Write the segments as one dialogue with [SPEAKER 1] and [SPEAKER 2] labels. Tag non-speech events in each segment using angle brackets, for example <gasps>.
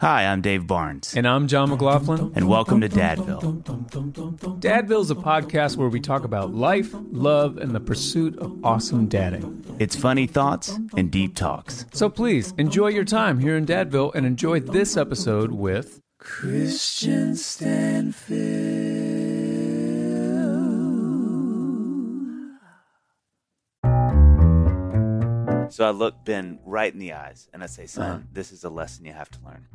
[SPEAKER 1] Hi, I'm Dave Barnes,
[SPEAKER 2] And I'm Jon McLaughlin.
[SPEAKER 1] and welcome to Dadville.
[SPEAKER 2] Dadville is a podcast where we talk about life, love, and the pursuit of awesome dadding.
[SPEAKER 1] It's funny thoughts and deep talks.
[SPEAKER 2] So please enjoy your time here in Dadville and enjoy this episode with Kristian
[SPEAKER 1] So I look Ben right in the eyes and I say, son,
[SPEAKER 2] Uh-huh.
[SPEAKER 1] this is a lesson you have to learn.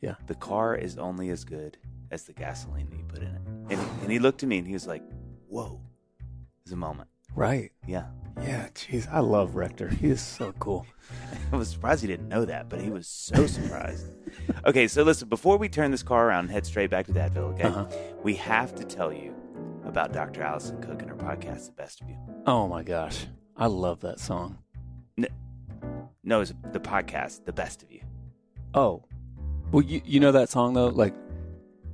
[SPEAKER 2] Yeah.
[SPEAKER 1] The car is only as good as the gasoline that you put in it. And, and he looked at me and he was like, whoa. It was a moment.
[SPEAKER 2] Right.
[SPEAKER 1] Yeah.
[SPEAKER 2] Yeah, jeez, I love Rector. He is so cool. <laughs>
[SPEAKER 1] I was surprised he didn't know that, but he was so surprised. <laughs> okay, so listen, before we turn this car around and head straight back to Dadville, okay,
[SPEAKER 2] Uh-huh.
[SPEAKER 1] we have to tell you about Dr. Alison Cook and her podcast, The Best of You.
[SPEAKER 2] Oh my gosh. I love that song.
[SPEAKER 1] No, it's the podcast, The Best of You.
[SPEAKER 2] Oh. Well, you, you know that song though? Like,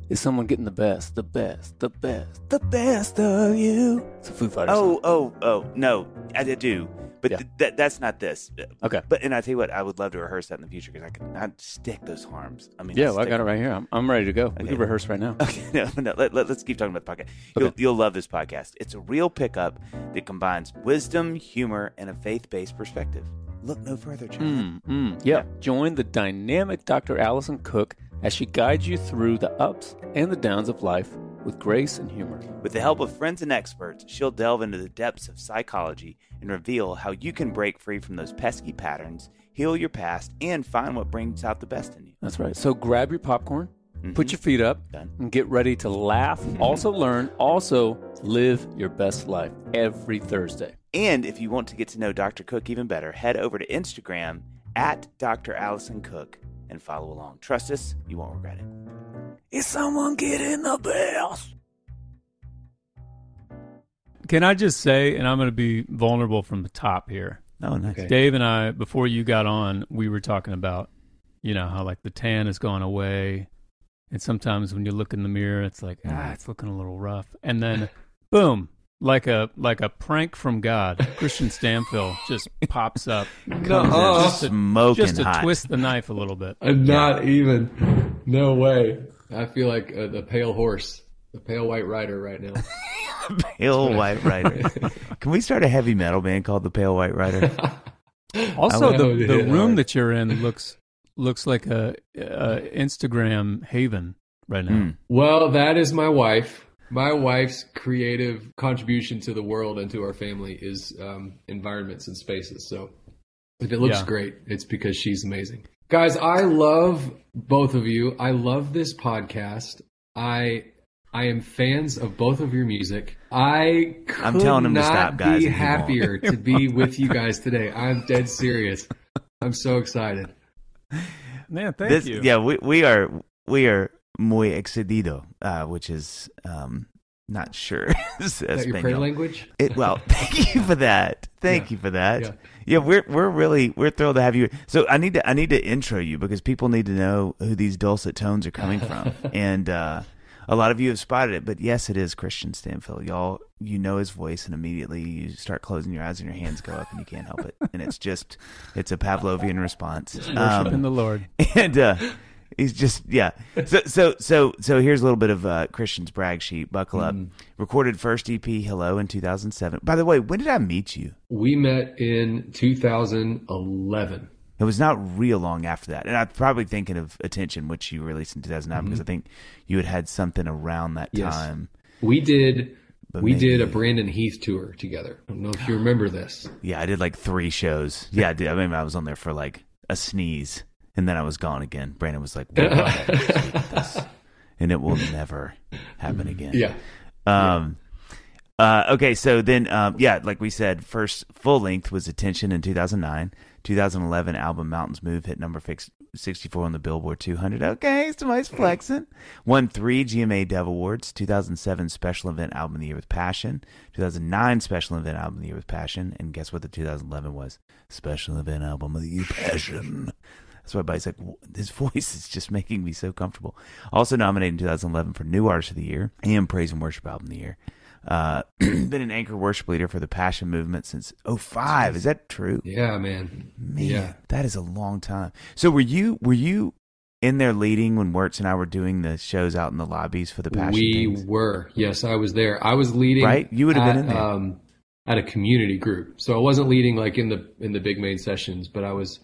[SPEAKER 2] is someone getting the best, the best, the best, the best of you? It's a Foo Fighters
[SPEAKER 1] Oh,
[SPEAKER 2] song.
[SPEAKER 1] oh, oh, no, I did do, but
[SPEAKER 2] Yeah.
[SPEAKER 1] th- that that's not this.
[SPEAKER 2] Okay.
[SPEAKER 1] But and I tell you what, I would love to rehearse that in the future because I could not stick those harms. I mean,
[SPEAKER 2] Yeah, well, I got it right here. I'm, I'm ready to go. We
[SPEAKER 1] Okay.
[SPEAKER 2] can rehearse right now. <laughs>
[SPEAKER 1] Okay, no, no. Let, let, us keep talking about the podcast. You'll, you'll love this podcast. It's a real pickup that combines wisdom, humor, and a faith-based perspective. Look no further, Jon.
[SPEAKER 2] Mm, mm. Yeah. Join the dynamic Dr. Alison Cook as she guides you through the ups and the downs of life with grace and humor.
[SPEAKER 1] With the help of friends and experts, she'll delve into the depths of psychology and reveal how you can break free from those pesky patterns, heal your past, and find what brings out the best in you.
[SPEAKER 2] That's right. So grab your popcorn, put your feet up,
[SPEAKER 1] Done.
[SPEAKER 2] and get ready to laugh, also learn, also live your best life every Thursday.
[SPEAKER 1] And if you want to get to know Dr. Cook even better, head over to Instagram at Dr. Alison Cook and follow along. Trust us, you won't regret it.
[SPEAKER 2] Is someone getting the best? Can I just say, and I'm going to be vulnerable from the top here.
[SPEAKER 1] Oh, nice.
[SPEAKER 2] Dave and I, before you got on, we were talking about, you know, how like the tan has gone away. And sometimes when you look in the mirror, it's like, ah, it's looking a little rough. And then, <laughs> boom, like a like a prank from God, Kristian Stanfill just pops up, <laughs> comes in
[SPEAKER 3] Nuh-uh.
[SPEAKER 2] just to,
[SPEAKER 1] Smoking
[SPEAKER 2] just to
[SPEAKER 1] hot.
[SPEAKER 2] twist the knife a little bit.
[SPEAKER 3] Uh, not even. No way. I feel like uh, the pale horse, the pale white rider right now. <laughs>
[SPEAKER 1] Pale White Rider. Can we start a heavy metal band called the Pale White Rider? <laughs>
[SPEAKER 2] Also,
[SPEAKER 3] would-
[SPEAKER 2] the, the room
[SPEAKER 3] hard.
[SPEAKER 2] that you're in looks looks like a, a Instagram haven right now.
[SPEAKER 1] Mm.
[SPEAKER 3] Well, that is my wife. My wife's creative contribution to the world and to our family is um, environments and spaces. So if it looks
[SPEAKER 2] Yeah.
[SPEAKER 3] great, it's because she's amazing. Guys, I love both of you. I love this podcast. I I am fans of both of your music. I could
[SPEAKER 1] I'm telling him to stop, guys,
[SPEAKER 3] be
[SPEAKER 1] and he
[SPEAKER 3] happier <laughs> to be with you guys today. I'm dead serious. I'm so excited.
[SPEAKER 2] Man, thank
[SPEAKER 1] This-
[SPEAKER 2] you.
[SPEAKER 1] Yeah, we, we are we are muy excedido, uh, which is um, not sure. <laughs>
[SPEAKER 3] Is that your prayer language?
[SPEAKER 1] It, well, <laughs> thank you for that. Thank
[SPEAKER 3] Yeah.
[SPEAKER 1] you for that.
[SPEAKER 3] Yeah.
[SPEAKER 1] Yeah. we're we're really we're thrilled to have you. So I need to I need to intro you because people need to know who these dulcet tones are coming from, <laughs> and uh, a lot of you have spotted it. But yes, it is Kristian Stanfill. Y'all, you know his voice, and immediately you start closing your eyes and your hands go up, and you can't help it. And it's just it's a Pavlovian response.
[SPEAKER 2] Worshiping
[SPEAKER 1] Um,
[SPEAKER 2] the Lord.
[SPEAKER 1] and uh, he's just yeah. So so so so here's a little bit of uh, Kristian's brag sheet. Buckle up. Recorded first EP Hello in 2007. By the way, when did I meet you?
[SPEAKER 3] We met in 2011.
[SPEAKER 1] It was not real long after that, and I'm probably thinking of Attention, which you released in 2009, because I think you had had something around that
[SPEAKER 3] Yes.
[SPEAKER 1] time.
[SPEAKER 3] We did
[SPEAKER 1] But
[SPEAKER 3] we did a Brandon Heath tour together. I don't know if you remember this. <gasps>
[SPEAKER 1] Yeah, I did like three shows. Yeah, I did. I mean, I was on there for like a sneeze, and then I was gone again. Brandon was like, "We're not that this, <laughs> and it will never happen again."
[SPEAKER 3] Yeah.
[SPEAKER 1] Um, uh, okay, so then, um, yeah, like we said, first full length was Attention in 2009. 2011 album Mountains Move hit number fix, 64 on the Billboard 200. Okay, somebody's flexing. Won three GMA Dove Awards. 2007 Special Event Album of the Year with Passion. 2009 Special Event Album of the Year with Passion. And guess what the 2011 was? Special Event Album of the Year Passion. That's why everybody's like, "W- his <laughs> voice is just making me so comfortable. Also nominated in 2011 for New Artist of the Year and Praise and Worship Album of the Year. Uh, <clears throat> been an anchor worship leader for the Passion Movement since 05. Is that true?
[SPEAKER 3] Yeah, man.
[SPEAKER 1] Man,
[SPEAKER 3] Yeah.
[SPEAKER 1] that is a long time. So were you were you in there leading when Wertz and I were doing the shows out in the lobbies for the passion
[SPEAKER 3] we
[SPEAKER 1] things?
[SPEAKER 3] were. Yes, I was there. I was leading.
[SPEAKER 1] Right? You would have been in there.
[SPEAKER 3] Um, at a community group, so I wasn't leading like in the in the big main sessions, but I was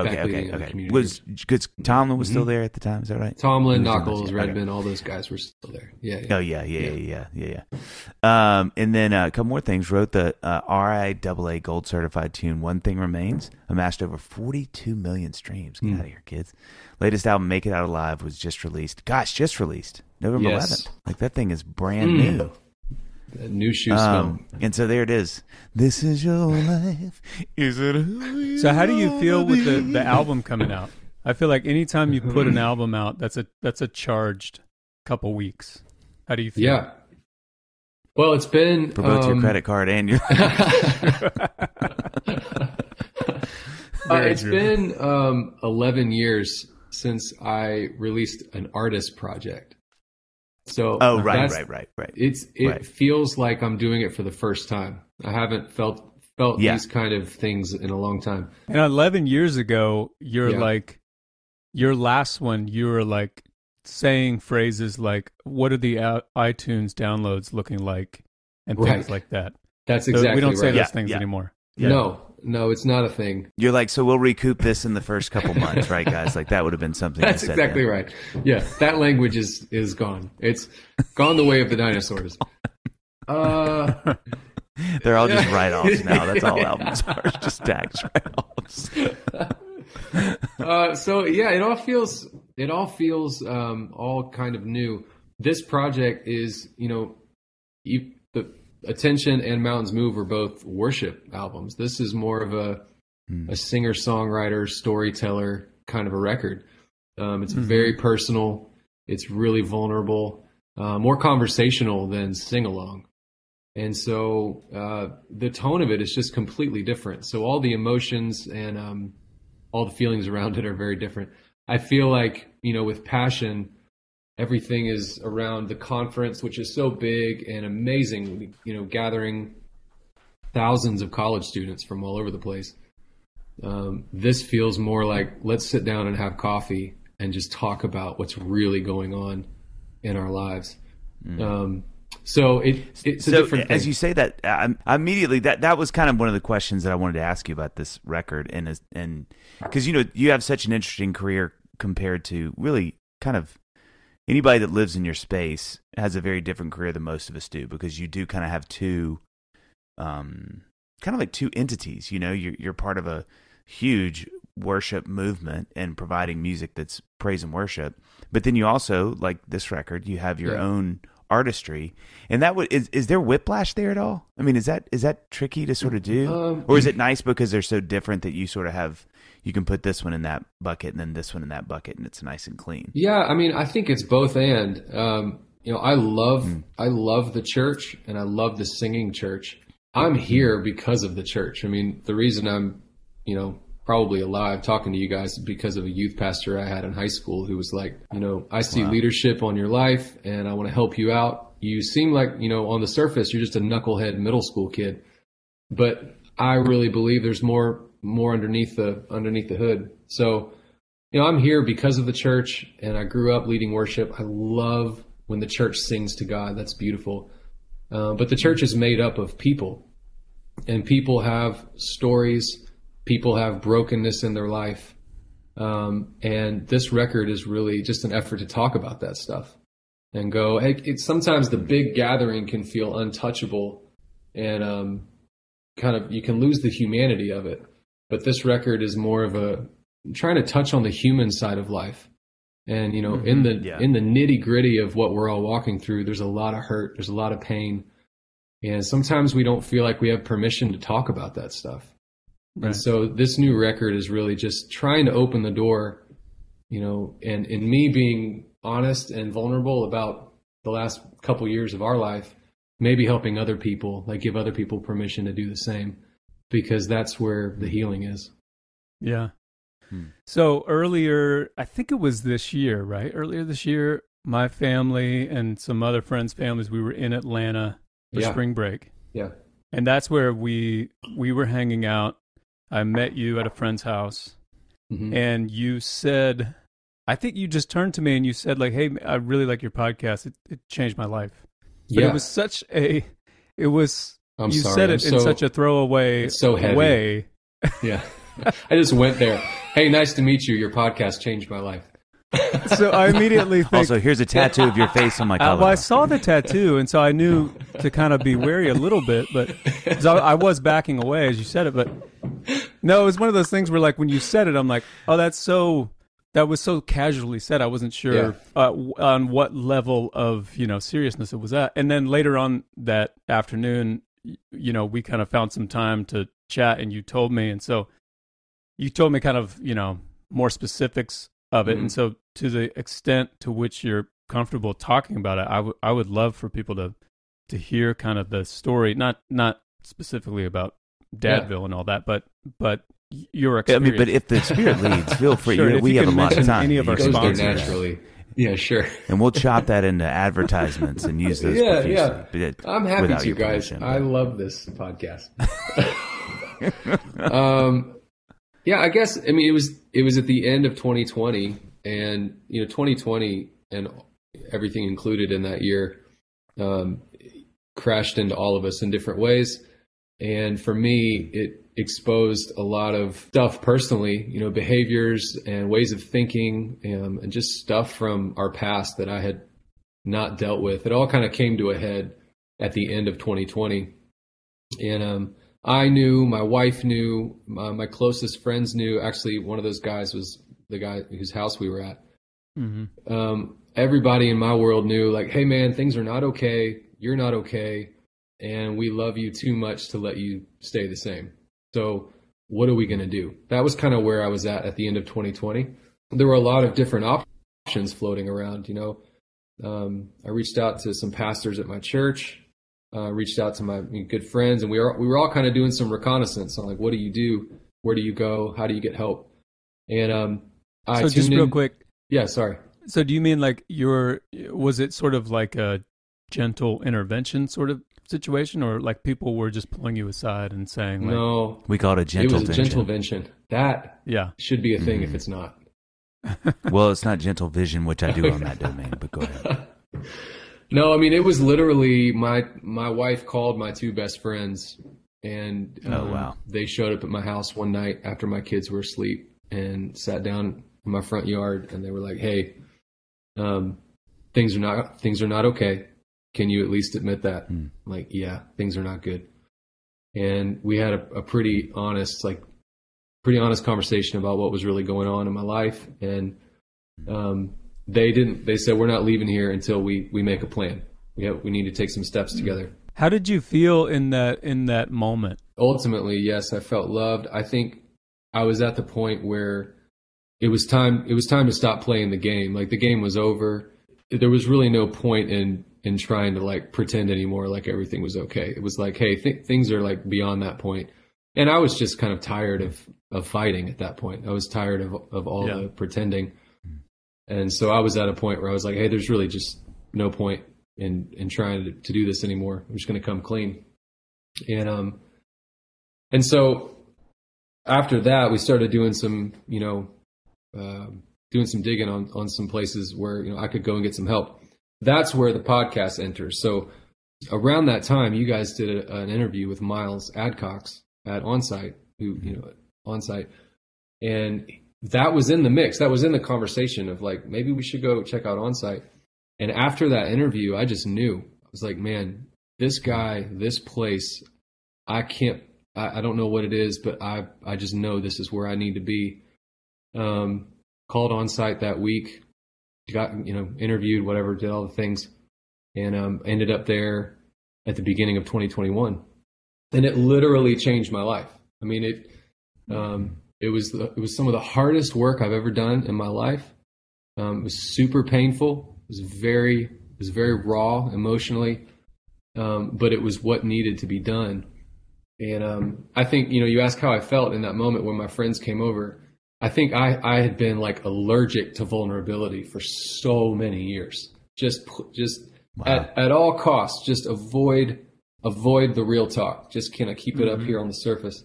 [SPEAKER 1] Okay, okay, okay. Was because Tomlin was still
[SPEAKER 3] Mhm.
[SPEAKER 1] there at the time? Is that right?
[SPEAKER 3] Tomlin,
[SPEAKER 1] He was in
[SPEAKER 3] Knuckles,
[SPEAKER 1] yeah.
[SPEAKER 3] Redman, all those guys were still there. Yeah, yeah.
[SPEAKER 1] Oh yeah, yeah, yeah, yeah, yeah, yeah. Um, and then uh, a couple more things. Wrote the uh, RIAA Gold certified tune "One Thing Remains," amassed over 42 million streams. Get
[SPEAKER 3] Hmm.
[SPEAKER 1] out of here, kids! Latest album, "Make It Out Alive," was just released. Gosh, just released November
[SPEAKER 3] Yes.
[SPEAKER 1] 11th. Like that thing is brand
[SPEAKER 3] Mm.
[SPEAKER 1] new.
[SPEAKER 3] That new shoe smell.
[SPEAKER 1] Um, and so there it is. This is your life. Is it? Who you
[SPEAKER 2] So how do you feel with the, the album coming out? I feel like anytime you put an album out, that's a that's a charged couple weeks. How do you feel?
[SPEAKER 3] Yeah. Well, it's been
[SPEAKER 1] for both your
[SPEAKER 3] um,
[SPEAKER 1] credit card and your? <laughs> <laughs>
[SPEAKER 3] Uh,
[SPEAKER 2] Very
[SPEAKER 3] it's
[SPEAKER 2] true.
[SPEAKER 3] been um, 11 years since I released an artist project. So
[SPEAKER 1] oh right, right, right, right.
[SPEAKER 3] It's it
[SPEAKER 1] Right.
[SPEAKER 3] feels like I'm doing it for the first time. I haven't felt felt
[SPEAKER 1] Yeah.
[SPEAKER 3] these kind of things in a long time.
[SPEAKER 2] And 11 years ago, you're
[SPEAKER 3] Yeah.
[SPEAKER 2] like, your last one, you were like saying phrases like, "What are the uh, iTunes downloads looking like?" and things
[SPEAKER 3] Right.
[SPEAKER 2] like that.
[SPEAKER 3] That's
[SPEAKER 2] So
[SPEAKER 3] exactly
[SPEAKER 2] we don't say those
[SPEAKER 1] Yeah,
[SPEAKER 2] things
[SPEAKER 1] yeah.
[SPEAKER 2] anymore.
[SPEAKER 1] Yeah.
[SPEAKER 3] No, no, it's not a thing.
[SPEAKER 1] You're like, so we'll recoup this in the first couple months, right, guys? Like that would have been something.
[SPEAKER 3] That's exactly right. Yeah, that language is is gone. It's gone the way of the dinosaurs. Uh,
[SPEAKER 1] They're all just write-offs now. That's all <laughs> albums are, just tax write-offs. <laughs>
[SPEAKER 3] uh, so yeah, it all feels it all feels um, all kind of new. This project is, you know, you, Attention and Mountains Move are both worship albums. This is more of a
[SPEAKER 1] Hmm.
[SPEAKER 3] a singer songwriter storyteller kind of a record. Um, it's
[SPEAKER 2] Mhm.
[SPEAKER 3] very personal. It's really vulnerable, uh, more conversational than sing along. And so uh, the tone of it is just completely different. So all the emotions and um, all the feelings around it are very different. I feel like, you know, with passion, everything is around the conference, which is so big and amazing, you know, gathering thousands of college students from all over the place. Um, this feels more like let's sit down and have coffee and just talk about what's really going on in our lives. Um, so it, it's a
[SPEAKER 1] so
[SPEAKER 3] different
[SPEAKER 1] as you say that, I, I immediately that that was kind of one of the questions that I wanted to ask you about this record, and and because you know you have such an interesting career compared to really kind of anybody that lives in your space has a very different career than most of us do because you do kind of have two, um, kind of like two entities. You know, you're you're part of a huge worship movement and providing music that's praise and worship, but then you also like this record, you have your
[SPEAKER 3] Yeah.
[SPEAKER 1] own artistry, and that would is is there whiplash there at all? I mean, is that is that tricky to sort of do,
[SPEAKER 3] Um,
[SPEAKER 1] or is it nice because they're so different that you sort of have you can put this one in that bucket and then this one in that bucket, and it's nice and clean.
[SPEAKER 3] Yeah, I mean, I think it's both and. Um, you know, I love
[SPEAKER 1] Hmm.
[SPEAKER 3] I love the church and I love the singing church. I'm here because of the church. I mean, the reason I'm, you know, probably alive talking to you guys is because of a youth pastor I had in high school who was like, you know, I see leadership on your life and I want to help you out. You seem like, you know, on the surface you're just a knucklehead middle school kid, but I really believe there's more more underneath the underneath the hood. So, you know, I'm here because of the church and I grew up leading worship. I love when the church sings to God. That's beautiful. Uh, but the church is made up of people and people have stories. People have brokenness in their life. Um, and this record is really just an effort to talk about that stuff and go, hey, it's sometimes the big gathering can feel untouchable and, um, kind of, you can lose the humanity of it. But this record is more of a trying to touch on the human side of life. And, you know, in mm-hmm. the,
[SPEAKER 1] yeah.
[SPEAKER 3] in the nitty gritty of what we're all walking through, there's a lot of hurt. There's a lot of pain. And sometimes we don't feel like we have permission to talk about that stuff.
[SPEAKER 2] Right.
[SPEAKER 3] And so this new record is really just trying to open the door, you know, and in me being honest and vulnerable about the last couple years of our life, maybe helping other people, like give other people permission to do the same, because that's where the healing is.
[SPEAKER 2] Yeah.
[SPEAKER 1] Hmm.
[SPEAKER 2] So earlier, I think it was this year, right? Earlier this year, my family and some other friends' families, we were in Atlanta for
[SPEAKER 3] Yeah.
[SPEAKER 2] spring break.
[SPEAKER 3] Yeah.
[SPEAKER 2] And that's where we we were hanging out. I met you at a friend's house
[SPEAKER 3] Mhm.
[SPEAKER 2] and you said I think you just turned to me and you said like, "Hey, I really like your podcast. It, it changed my life." But
[SPEAKER 3] yeah,
[SPEAKER 2] it was such a, it was.
[SPEAKER 3] I'm
[SPEAKER 2] you
[SPEAKER 3] sorry.
[SPEAKER 2] said
[SPEAKER 3] I'm
[SPEAKER 2] it in
[SPEAKER 3] so-
[SPEAKER 2] such a throwaway
[SPEAKER 3] so heavy.
[SPEAKER 2] way. <laughs>
[SPEAKER 3] yeah. I just went there. Hey, nice to meet you. Your podcast changed my life. <laughs>
[SPEAKER 2] So I immediately <laughs> think.
[SPEAKER 1] Also, here's a tattoo of your face on my
[SPEAKER 2] Uh,
[SPEAKER 1] collar.
[SPEAKER 2] well, I saw the tattoo, and so I knew to kind of be wary a little bit, but 'cause I, I was backing away as you said it. But no, it was one of those things where, like, when you said it, I'm like, oh, that's so. That was so casually said. I wasn't sure
[SPEAKER 3] Yeah.
[SPEAKER 2] uh, on what level of you know seriousness it was at. And then later on that afternoon, y- you know, we kind of found some time to chat, and you told me, and so you told me kind of you know more specifics of it,
[SPEAKER 3] Mhm.
[SPEAKER 2] and so to the extent to which you're comfortable talking about it, I would I would love for people to to hear kind of the story, not not specifically about
[SPEAKER 3] Yeah.
[SPEAKER 2] Dadville and all that, but but your experience.
[SPEAKER 1] I mean, but if the spirit leads, feel <laughs> free.
[SPEAKER 2] Sure,
[SPEAKER 1] You know, we
[SPEAKER 2] you
[SPEAKER 1] have a lot of time.
[SPEAKER 2] any of our
[SPEAKER 3] It
[SPEAKER 1] can
[SPEAKER 3] goes there
[SPEAKER 2] sponsors.
[SPEAKER 3] naturally. Yeah, sure.
[SPEAKER 1] and we'll chop that into advertisements and use those. <laughs>
[SPEAKER 3] Yeah, yeah. I'm happy to,
[SPEAKER 1] you
[SPEAKER 3] guys.
[SPEAKER 1] permission,
[SPEAKER 3] I love this podcast. <laughs> <laughs> um, yeah, I guess. I mean, it was it was at the end of 2020, and you know, 2020 and everything included in that year um, crashed into all of us in different ways. And for me, it exposed a lot of stuff personally, you know, behaviors and ways of thinking, um, and just stuff from our past that I had not dealt with. It all kind of came to a head at the end of 2020. And um, I knew, my wife knew, my, my closest friends knew. Actually, one of those guys was the guy whose house we were at.
[SPEAKER 2] Mhm.
[SPEAKER 3] Um, everybody in my world knew, like, hey, man, things are not okay. You're not okay. And we love you too much to let you stay the same. So, what are we going to do? That was kind of where I was at at the end of 2020. There were a lot of different options floating around, you know. Um, I reached out to some pastors at my church, uh, reached out to my good friends, and we were we were all kind of doing some reconnaissance on like, what do you do? Where do you go? How do you get help? And um, I
[SPEAKER 2] So just real
[SPEAKER 3] in-
[SPEAKER 2] quick,
[SPEAKER 3] yeah, sorry.
[SPEAKER 2] so do you mean like your was it sort of like a gentle intervention sort of situation, or like people were just pulling you aside and saying like,
[SPEAKER 3] no,
[SPEAKER 1] We call it a
[SPEAKER 3] it
[SPEAKER 1] gentle
[SPEAKER 3] was a
[SPEAKER 1] vision.
[SPEAKER 3] gentle vention. That
[SPEAKER 2] yeah,
[SPEAKER 3] should be a thing if
[SPEAKER 1] Mhm.
[SPEAKER 3] it's not. <laughs>
[SPEAKER 1] Well, it's not gentle vision, which I do on that <laughs> domain. But go ahead. <laughs>
[SPEAKER 3] No, I mean it was literally my my wife called my two best friends, and
[SPEAKER 1] Oh,
[SPEAKER 3] um,
[SPEAKER 1] wow.
[SPEAKER 3] they showed up at my house one night after my kids were asleep and sat down in my front yard, and they were like, "Hey, um, things are not things are not okay. Can you at least admit that?"
[SPEAKER 1] Hmm.
[SPEAKER 3] I'm like, yeah, things are not good. And we had a, a pretty honest, like, pretty honest conversation about what was really going on in my life, and um, they didn't. They said we're not leaving here until we we make a plan. We have we need to take some steps together.
[SPEAKER 2] How did you feel in that in that moment?
[SPEAKER 3] Ultimately, yes, I felt loved. I think I was at the point where it was time. It was time to stop playing the game. Like the game was over. There was really no point in in trying to like pretend anymore. Like everything was okay. It was like, hey, th- things are like beyond that point. And I was just kind of tired of of fighting at that point. I was tired of of all
[SPEAKER 2] Yeah.
[SPEAKER 3] the pretending. And so I was at a point where I was like, hey, there's really just no point in in trying to, to do this anymore. I'm just going to come clean. And um and so after that, we started doing some, you know, um doing some digging on on some places where you know I could go and get some help. That's where the podcast enters. So around that time, you guys did a, an interview with Miles Adcox at Onsite, who you know Onsite, and that was in the mix. That was in the conversation of like maybe we should go check out Onsite. And after that interview, I just knew I was like, man, this guy, this place, I can't. I, I don't know what it is, but I I just know this is where I need to be. Um, called Onsite that week, got you know interviewed, whatever, did all the things, and um, ended up there at the beginning of 2021, and it literally changed my life. I mean it. Um, it was the, it was some of the hardest work I've ever done in my life. Um, it was super painful. It was very it was very raw emotionally, um, but it was what needed to be done. And um, I think you know you asked how I felt in that moment when my friends came over. I think I, I had been like allergic to vulnerability for so many years. Just just
[SPEAKER 1] Wow.
[SPEAKER 3] at, at all costs, just avoid avoid the real talk. Just kind of keep it up
[SPEAKER 2] Mhm.
[SPEAKER 3] here on the surface.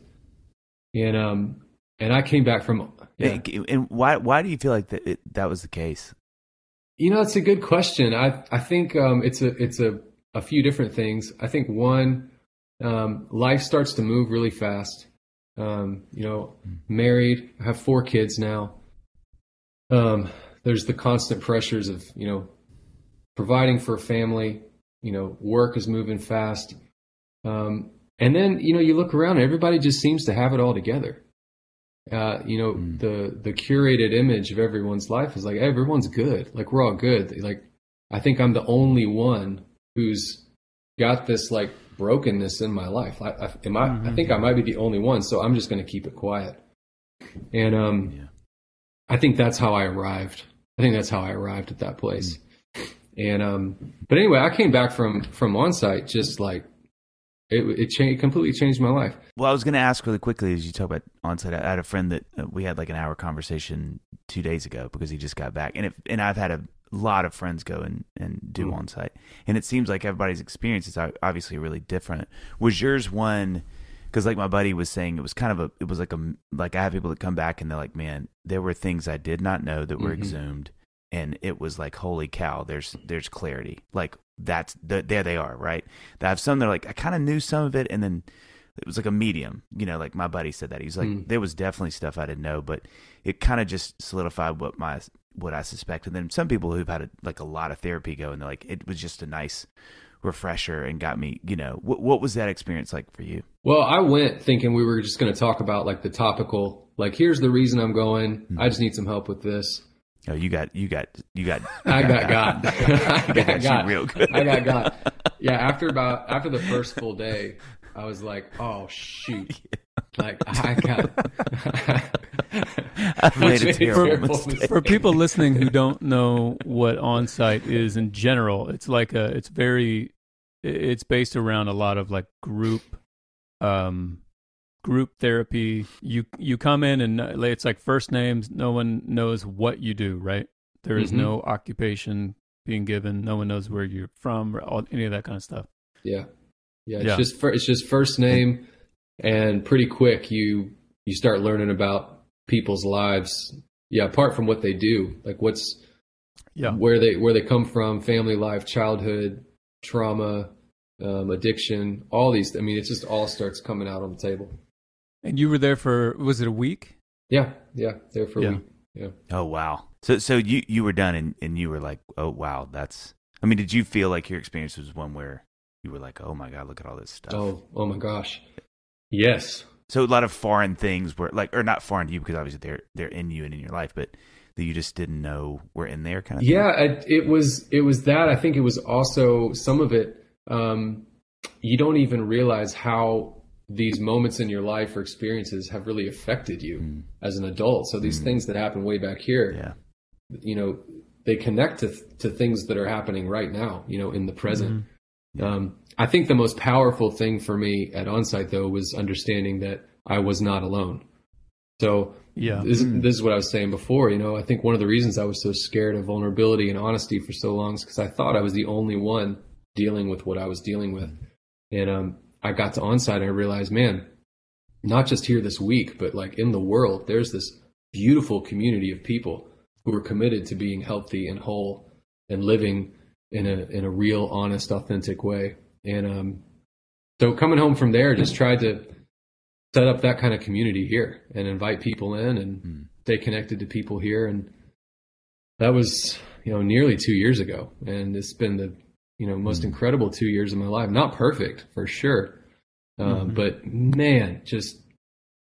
[SPEAKER 3] And um and I came back from. Yeah.
[SPEAKER 1] And why why do you feel like that it, that was the case?
[SPEAKER 3] You know, it's a good question. I I think um, it's a it's a a few different things. I think one, um, life starts to move really fast. Um, you know, married, I have four kids now. Um, there's the constant pressures of you know providing for a family. You know, work is moving fast, um, and then you know you look around, and everybody just seems to have it all together. Uh, you know, mm. the the curated image of everyone's life is like everyone's good, like we're all good. Like I think I'm the only one who's got this like brokenness in my life. I, I, am I, mm-hmm. I think I might be the only one, so I'm just going to keep it quiet. And um, yeah. I think that's how I arrived. I think that's how I arrived at that place. Mm-hmm. And um, but anyway, I came back from from onsite just like it it changed completely changed my life.
[SPEAKER 1] Well, I was going to ask really quickly as you talk about onsite. I had a friend that uh, we had like an hour conversation two days ago because he just got back, and it, and I've had a lot of friends go and, and do mm. Onsite. And it seems like everybody's experience is obviously really different. Was yours one? Because like my buddy was saying, it was kind of a, it was like a, like I have people that come back and they're like, man, there were things I did not know that were mm-hmm. exhumed. And it was like, holy cow, there's, there's clarity. Like that's, the, there they are, right? I have some that are like, I kind of knew some of it. And then it was like a medium, you know, like my buddy said that. He's like, mm. there was definitely stuff I didn't know, but it kind of just solidified what my what I suspect. And then some people who've had a, like a lot of therapy go and they're like, it was just a nice refresher and got me, you know, what, what was that experience like for you?
[SPEAKER 3] Well, I went thinking we were just going to talk about like the topical, like, here's the reason I'm going. Mm-hmm. I just need some help with this.
[SPEAKER 1] Oh, you got, you got, you got. <laughs>
[SPEAKER 3] I got <laughs> <laughs> got. I got got. Real good. I got got. Yeah, after about after the first full day, I was like, oh shoot, like I got.
[SPEAKER 1] I made a terrible
[SPEAKER 2] for, for people listening who don't know what Onsite is in general, it's like a, it's very, it's based around a lot of like group, um, group therapy. You you come in and it's like first names. No one knows what you do, right? There is mm-hmm. no occupation being given. No one knows where you're from or all, any of that kind of stuff.
[SPEAKER 3] Yeah, yeah. It's yeah. just it's just first name, and pretty quick you you start learning about people's lives. Yeah, apart from what they do, like what's yeah where they where they come from, family life, childhood, trauma, um, addiction, all these. I mean, it just all starts coming out on the table.
[SPEAKER 2] And you were there for was it a week?
[SPEAKER 3] Yeah, yeah, there for a week. Yeah.
[SPEAKER 1] Oh wow. So so you you were done and and you were like, oh wow, that's. I mean, did you feel like your experience was one where you were like, oh my god, look at all this stuff?
[SPEAKER 3] Oh oh my gosh, yes.
[SPEAKER 1] So a lot of foreign things were like, or not foreign to you because obviously they're they're in you and in your life, but that you just didn't know were in there, kind of.
[SPEAKER 3] Yeah, it, it was it was that. I think it was also some of it. Um, you don't even realize how these moments in your life or experiences have really affected you mm. as an adult. So these mm. things that happen way back here, yeah. you know, they connect to to things that are happening right now. You know, in the present. Mm-hmm. Um, I think the most powerful thing for me at onsite though was understanding that I was not alone. So yeah, this, mm. this, is what I was saying before. You know, I think one of the reasons I was so scared of vulnerability and honesty for so long is because I thought I was the only one dealing with what I was dealing with. And um, I got to onsite and I realized, man, not just here this week, but like in the world, there's this beautiful community of people who are committed to being healthy and whole and living in a in a real, honest, authentic way. And um, so coming home from there, just tried to set up that kind of community here and invite people in and mm. stay connected to people here. And that was, you know, nearly two years ago. And it's been the, you know, most mm. incredible two years of my life. Not perfect for sure. Um, mm-hmm. But man, just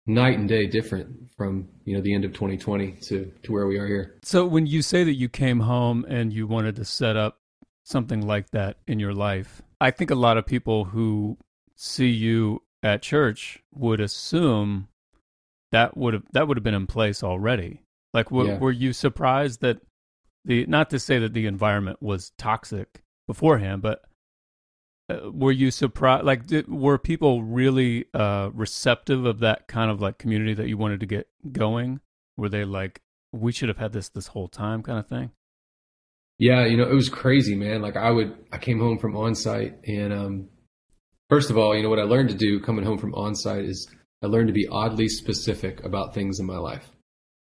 [SPEAKER 3] night and day different from you know the end of 2020 to to where we are here.
[SPEAKER 2] So when you say that you came home and you wanted to set up something like that in your life, I think a lot of people who see you at church would assume that would have that would have been in place already. Like, w- yeah. were you surprised that the not to say that the environment was toxic beforehand, but uh, were you surprised? Like, did, were people really uh, receptive of that kind of like community that you wanted to get going? Were they like, we should have had this this whole time, kind of thing?
[SPEAKER 3] Yeah, you know, it was crazy, man. Like I would, I came home from onsite, and um, first of all, you know what I learned to do coming home from onsite is I learned to be oddly specific about things in my life.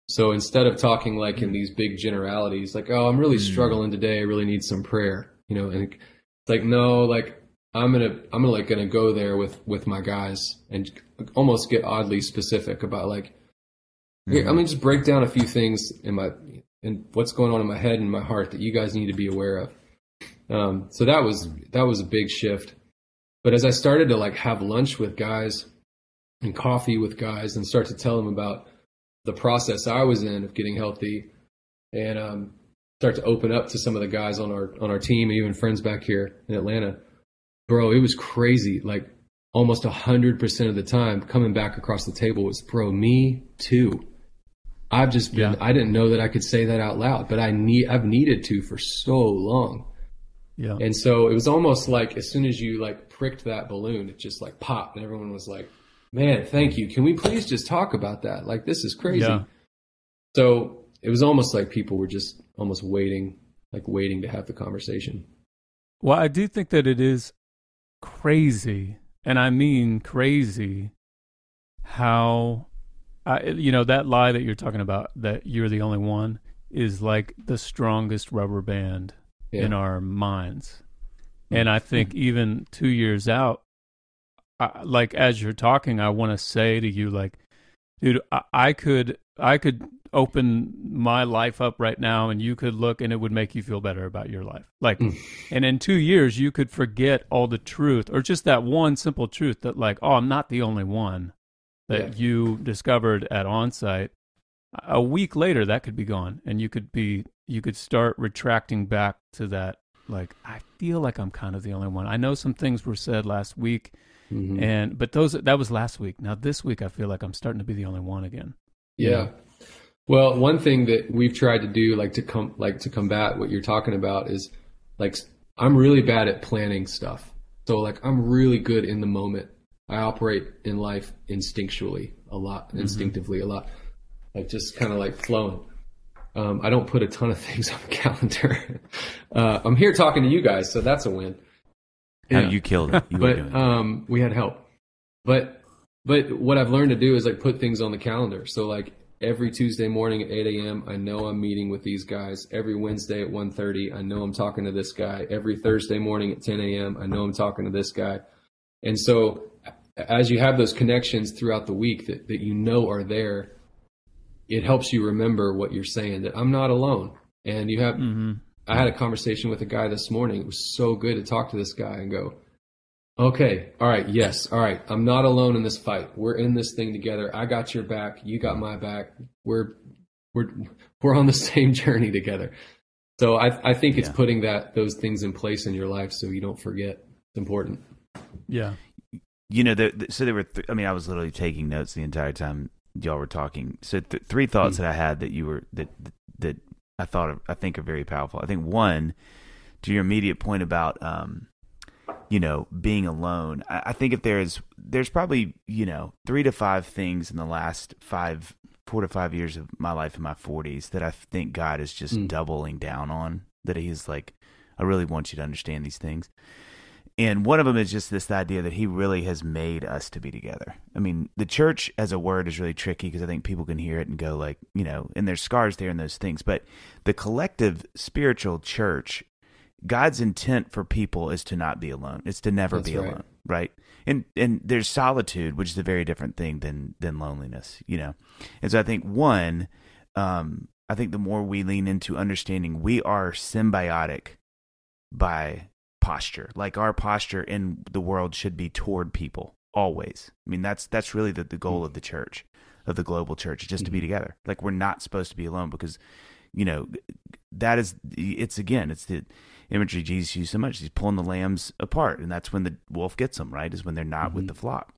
[SPEAKER 3] So instead of talking like in these big generalities, like, oh, I'm really
[SPEAKER 1] Mm.
[SPEAKER 3] struggling today. I really need some prayer, you know, and it's like, no, like I'm going to, I'm gonna like going to go there with, with my guys and almost get oddly specific about like,
[SPEAKER 1] Mm-hmm.
[SPEAKER 3] I'm gonna just break down a few things in my, in what's going on in my head and my heart that you guys need to be aware of. Um, so that was, that was a big shift. But as I started to like have lunch with guys and coffee with guys and start to tell them about the process I was in of getting healthy and um, start to open up to some of the guys on our on our team and even friends back here in Atlanta, bro, it was crazy. Like almost a hundred percent of the time, coming back across the table was, bro, me too. I've just been.
[SPEAKER 2] Yeah.
[SPEAKER 3] I didn't know that I could say that out loud, but I need. I've needed to for so long.
[SPEAKER 2] Yeah.
[SPEAKER 3] And so it was almost like as soon as you like pricked that balloon, it just like popped, and everyone was like, "Man, thank you. Can we please just talk about that? Like this is crazy."
[SPEAKER 2] Yeah.
[SPEAKER 3] So it was almost like people were just almost waiting, like waiting to have the conversation.
[SPEAKER 2] Well, I do think that it is crazy, and I mean crazy, how, I, you know, that lie that you're talking about, that you're the only one, is like the strongest rubber band
[SPEAKER 3] Yeah.
[SPEAKER 2] in our minds. And I think even two years out, I, like as you're talking, I want to say to you, like, dude, I, I could, I could open my life up right now, and you could look, and it would make you feel better about your life. Like,
[SPEAKER 3] Mm.
[SPEAKER 2] and in two years, you could forget all the truth, or just that one simple truth that, like, oh, I'm not the only one that
[SPEAKER 3] Yeah.
[SPEAKER 2] you discovered at onsite. A week later, that could be gone, and you could be, you could start retracting back to that. Like, I feel like I'm kind of the only one. I know some things were said last week,
[SPEAKER 3] Mhm.
[SPEAKER 2] and but those that was last week. Now this week, I feel like I'm starting to be the only one again.
[SPEAKER 3] Yeah. Well, one thing that we've tried to do, like to come, like to combat what you're talking about, is like I'm really bad at planning stuff. So like I'm really good in the moment. I operate in life instinctually a lot, instinctively a lot, like just kind of like flowing. Um, I don't put a ton of <laughs> things on the calendar. <laughs> uh, I'm here talking to you guys, so that's a win. Yeah
[SPEAKER 1] you killed it. You
[SPEAKER 3] but um, we had help. But but what I've learned to do is like put things on the calendar. So like every Tuesday morning at 8 a.m., I know I'm meeting with these guys. Every Wednesday at 1:30, I know I'm talking to this guy. Every Thursday morning at 10 a.m., I know I'm talking to this guy. And so as you have those connections throughout the week that, that you know are there, it helps you remember what you're saying that I'm not alone. And you have
[SPEAKER 2] Mm-hmm.
[SPEAKER 3] I had a conversation with a guy this morning. It was so good to talk to this guy and go, okay, all right, yes, all right. I'm not alone in this fight. We're in this thing together. I got your back. You got my back. We're we're we're on the <laughs> same journey together. So I I think it's
[SPEAKER 1] Yeah.
[SPEAKER 3] putting that those things in place in your life so you don't forget. It's important.
[SPEAKER 2] Yeah.
[SPEAKER 1] You know, there, th- so there were. Th- I mean, I was literally taking notes the entire time y'all were talking. So th- three thoughts
[SPEAKER 3] Hmm.
[SPEAKER 1] that I had that you were that that I thought of, I think are very powerful. I think one, to your immediate point about, um, you know, being alone. I, I think if there is, there's probably you know three to five things in the last five, four to five years of my life in my forties that I think God is just
[SPEAKER 3] Hmm.
[SPEAKER 1] doubling down on. That He's like, I really want you to understand these things. And one of them is just this idea that he really has made us to be together. I mean, the church as a word is really tricky because I think people can hear it and go like, you know, and there's scars there and those things. But the collective spiritual church, God's intent for people is to not be alone. It's to never
[SPEAKER 3] That's
[SPEAKER 1] be
[SPEAKER 3] right.
[SPEAKER 1] alone, right? And and there's solitude, which is a very different thing than than loneliness, you know. And so I think one, um, I think the more we lean into understanding we are symbiotic by posture. Like our posture in the world should be toward people always. I mean, that's that's really the, the goal of the church, of the global church, just to be together. Like we're not supposed to be alone because, you know, that is it's again it's the imagery Jesus used so much. He's pulling the lambs apart, and that's when the wolf gets them. Right, is when they're not with
[SPEAKER 3] Mhm.
[SPEAKER 1] the flock.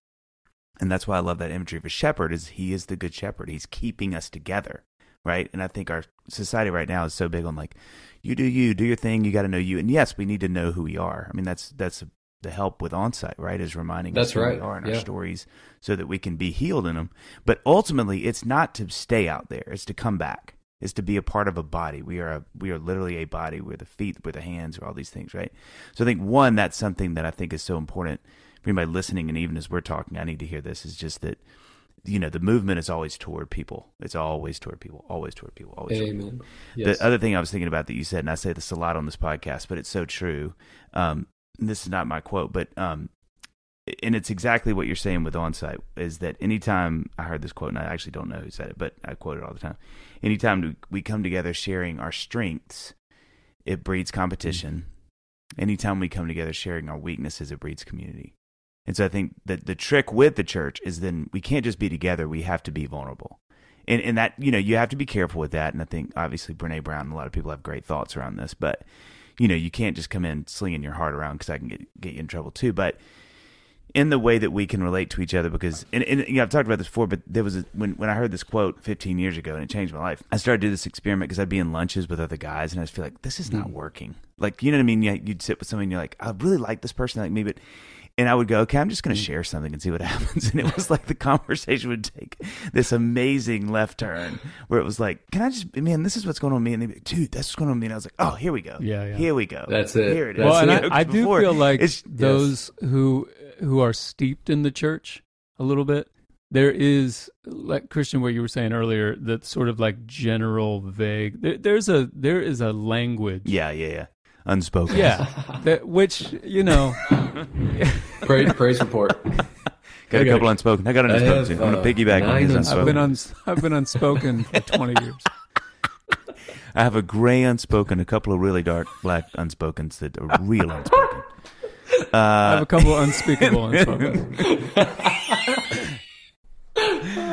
[SPEAKER 1] And that's why I love that imagery of a shepherd. Is he is the good shepherd. He's keeping us together, right? And I think our society right now is so big on like, you do you, do your thing. You got to know you. And yes, we need to know who we are. I mean, that's that's the help with onsite, right? Is reminding
[SPEAKER 3] That's
[SPEAKER 1] us who
[SPEAKER 3] right.
[SPEAKER 1] we are in
[SPEAKER 3] Yeah.
[SPEAKER 1] our stories, so that we can be healed in them. But ultimately, it's not to stay out there. It's to come back. It's to be a part of a body. We are a, we are literally a body. We're the feet, we're the hands, we're all these things, right? So I think one, that's something that I think is so important for anybody listening, and even as we're talking, I need to hear this. Is just that you know the movement is always toward people. It's always toward people. Always toward people. Always. Toward people.
[SPEAKER 3] Amen. Yes.
[SPEAKER 1] The other thing I was thinking about that you said, and I say this a lot on this podcast, but it's so true. Um, this is not my quote, but um, and it's exactly what you're saying with onsite is that anytime I heard this quote, and I actually don't know who said it, but I quote it all the time. Anytime we come together sharing our strengths, it breeds competition. Anytime we come together sharing our weaknesses, it breeds community. And so I think that the trick with the church is then we can't just be together, we have to be vulnerable. And, and that, you know, you have to be careful with that. And I think obviously Brene Brown and a lot of people have great thoughts around this, but, you know, you can't just come in slinging your heart around because I can get, get you in trouble too. But, in the way that we can relate to each other because and, and you know, I've talked about this before but there was a, when when I heard this quote 15 years ago and it changed my life I started to do this experiment because I'd be in lunches with other guys and I just feel like this is not mm. working like you know what I mean you, would sit with someone and you're like I really like this person like me but and I would go, okay, I'm just going to mm. share something and see what <laughs> happens. And it was like the conversation would take this amazing left turn where it was like, can I just, man, this is what's going on with me. And they'd be like, dude, that's what's going on with me. And I was like, oh, here we go.
[SPEAKER 2] Yeah, yeah.
[SPEAKER 1] Here we go.
[SPEAKER 3] That's it.
[SPEAKER 1] Here it
[SPEAKER 3] is.
[SPEAKER 2] Well, and
[SPEAKER 1] You know,
[SPEAKER 2] I, I do
[SPEAKER 1] before,
[SPEAKER 2] feel like
[SPEAKER 1] it's-
[SPEAKER 2] those who who are steeped in the church a little bit, there is like Kristian, what you were saying earlier, that sort of like general vague. There, there's a there is a language.
[SPEAKER 1] Yeah, yeah, yeah. Unspoken.
[SPEAKER 2] Yeah, that which you know.
[SPEAKER 3] Praise, praise report.
[SPEAKER 1] Got a
[SPEAKER 3] Okay.
[SPEAKER 1] couple unspoken. I got an
[SPEAKER 3] I
[SPEAKER 1] unspoken
[SPEAKER 3] have,
[SPEAKER 1] too. I'm going
[SPEAKER 3] uh,
[SPEAKER 1] to piggyback on
[SPEAKER 3] nine
[SPEAKER 1] his
[SPEAKER 3] unspoken.
[SPEAKER 2] I've been
[SPEAKER 1] unspoken.
[SPEAKER 2] uns I've been unspoken for 20 <laughs> years.
[SPEAKER 1] I have a gray unspoken, a couple of really dark black unspokens that are real unspoken. <laughs>
[SPEAKER 2] I have
[SPEAKER 1] Uh,
[SPEAKER 2] a couple of unspeakable <laughs> unspoken.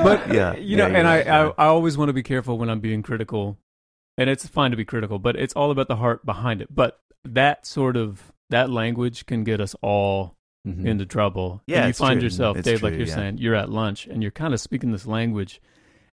[SPEAKER 2] but
[SPEAKER 1] Yeah,
[SPEAKER 2] you know,
[SPEAKER 1] yeah,
[SPEAKER 2] and
[SPEAKER 1] yeah,
[SPEAKER 2] I,
[SPEAKER 1] yeah.
[SPEAKER 2] I I always want to be careful when I'm being critical, and it's fine to be critical, but it's all about the heart behind it. But that sort of that language can get us all
[SPEAKER 3] Mhm.
[SPEAKER 2] into trouble.
[SPEAKER 1] Yeah,
[SPEAKER 2] and you find
[SPEAKER 1] true.
[SPEAKER 2] yourself,
[SPEAKER 1] It's
[SPEAKER 2] Dave, like you're
[SPEAKER 1] yeah.
[SPEAKER 2] saying, you're at lunch and you're kind of speaking this language,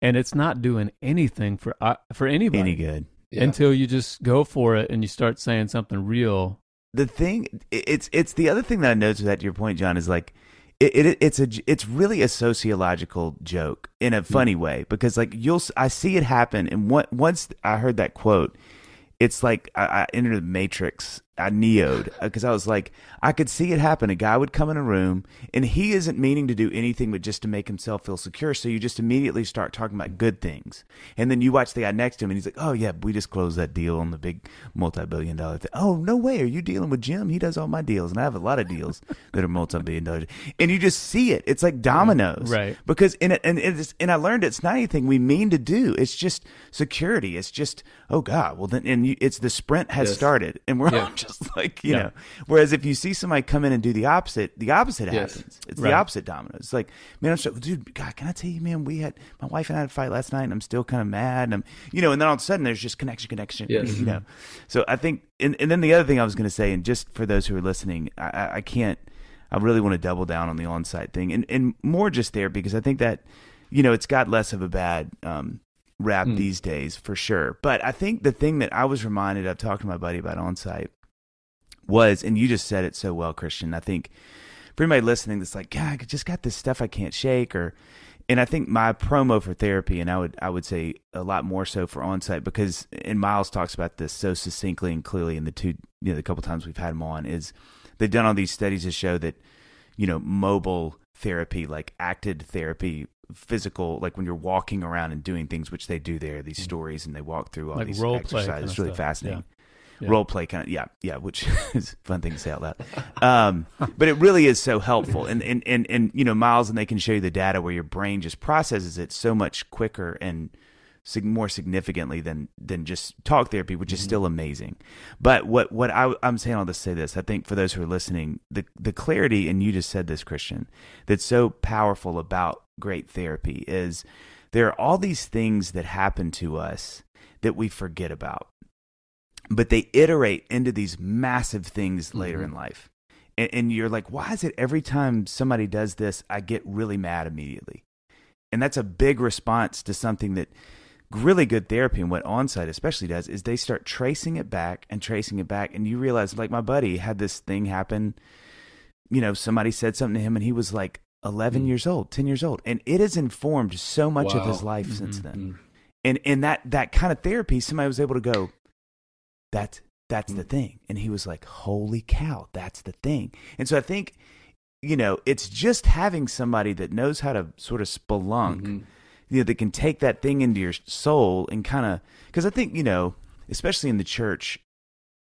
[SPEAKER 2] and it's not doing anything for uh, for anybody
[SPEAKER 1] any good.
[SPEAKER 3] Yeah.
[SPEAKER 2] until you just go for it and you start saying something real.
[SPEAKER 1] the thing it's it's the other thing that I noticed with that to your point, Jon, is like it, it it's a it's really a sociological joke in a funny way because like you'll I see it happen and what, once I heard that quote, it's like I, I entered the matrix. I neoed uh, because I was like I could see it happen. A guy would come in a room and he isn't meaning to do anything but just to make himself feel secure. So you just immediately start talking about good things, and then you watch the guy next to him and he's like, "Oh yeah, we just closed that deal on the big multi-billion dollar thing." Oh no way, are you dealing with Jim? He does all my deals, and I have a lot of deals <laughs> that are multi-billion dollars. And you just see it. It's like dominoes,
[SPEAKER 2] Right.
[SPEAKER 1] Because in it, and it's, and I learned it's not anything we mean to do. It's just security. It's just oh god. Well then, and you, it's the sprint has
[SPEAKER 3] Yes.
[SPEAKER 1] started, and we're
[SPEAKER 3] Yeah. <laughs>
[SPEAKER 1] just <laughs> like you
[SPEAKER 2] Yeah.
[SPEAKER 1] know. Whereas if you see somebody come in and do the opposite, the opposite
[SPEAKER 3] Yes.
[SPEAKER 1] happens. It's
[SPEAKER 2] Right.
[SPEAKER 1] the opposite dominoes. It's like, man, I'm so, dude, God, can I tell you, man, we had, my wife and I had a fight last night and I'm still kind of mad. And I'm, you know, and then all of a sudden there's just connection, connection,
[SPEAKER 3] Yes.
[SPEAKER 1] you know. So I think, and, and then the other thing I was going to say, and just for those who are listening, I, I, can't, I really want to double down on the Onsite thing and, and more just there because I think that, you know, it's got less of a bad, um, rap
[SPEAKER 3] Mm.
[SPEAKER 1] these days for sure. But I think the thing that I was reminded of talking to my buddy about Onsite was, and you just said it so well, Kristian. I think for anybody listening that's like, God, I just got this stuff I can't shake, or and I think my promo for therapy, and I would I would say a lot more so for onsite because and Miles talks about this so succinctly and clearly in the two you know the couple times we've had him on is they've done all these studies to show that you know mobile therapy like acted therapy physical like when you're walking around and doing things which they do there these stories and they walk through all
[SPEAKER 2] Like
[SPEAKER 1] these exercises
[SPEAKER 2] kind of
[SPEAKER 1] it's really
[SPEAKER 2] stuff.
[SPEAKER 1] fascinating
[SPEAKER 2] Yeah.
[SPEAKER 1] Role play kind of yeah yeah which <laughs> is a fun thing to say out loud. Um but it really is so helpful. And and and, and you know miles and they can show you the data where your brain just processes it so much quicker and more significantly than than just talk therapy which is still amazing. But what what I, i'm saying all this to say this. I think for those who are listening the the clarity and you just said this Kristian that's so powerful about great therapy is there are all these things that happen to us that we forget about but they iterate into these massive things later
[SPEAKER 3] Mhm.
[SPEAKER 1] in life. And, and you're like, why is it every time somebody does this, I get really mad immediately? And that's a big response to something that really good therapy and what onsite especially does is they start tracing it back and tracing it back. And you realize, like, my buddy had this thing happen. You know, somebody said something to him and he was like 11
[SPEAKER 3] Mm.
[SPEAKER 1] years old, 10 years old. And it has informed so much of his life since
[SPEAKER 2] Mhm.
[SPEAKER 1] then
[SPEAKER 3] Mm.
[SPEAKER 1] and and that that kind of therapy somebody was able to go that's that's the
[SPEAKER 3] Mm.
[SPEAKER 1] thing and he was like holy cow that's the thing and so i think you know, it's just having somebody that knows how to sort of spelunk,
[SPEAKER 3] Mhm.
[SPEAKER 1] you know, that can take that thing into your soul and kind of, because I think, you know, especially in the church,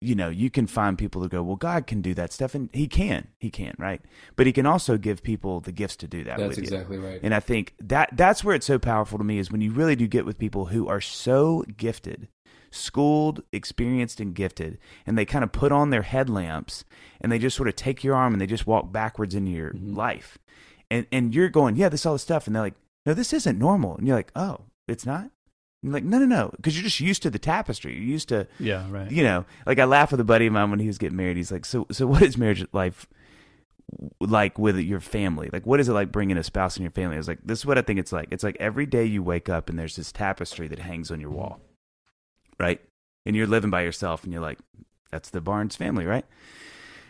[SPEAKER 1] you know, you can find people who go, well, God can do that stuff, and He can, He can, right? But He can also give people the gifts to do that.
[SPEAKER 3] That's
[SPEAKER 1] with you.
[SPEAKER 3] exactly right.
[SPEAKER 1] And I think that that's where it's so powerful to me is when you really do get with people who are so gifted, schooled, experienced, and gifted, and they kind of put on their headlamps and they just sort of take your arm and they just walk backwards into your
[SPEAKER 3] Mhm.
[SPEAKER 1] life. And and you're going, yeah, this is all the stuff, and they're like, no, this isn't normal. And you're like, oh, it's not. And you're like, no, no, no, because you're just used to the tapestry. You're used to
[SPEAKER 2] Yeah, right.
[SPEAKER 1] you know, like I laugh with a buddy of mine when he was getting married. He's like, "So, so what is marriage life like with your family? Like, what is it like bringing a spouse in your family?" I was like, "This is what I think it's like. It's like every day you wake up and there's this tapestry that hangs on your wall, right? And you're living by yourself, and you're like, that's the Barnes family, right?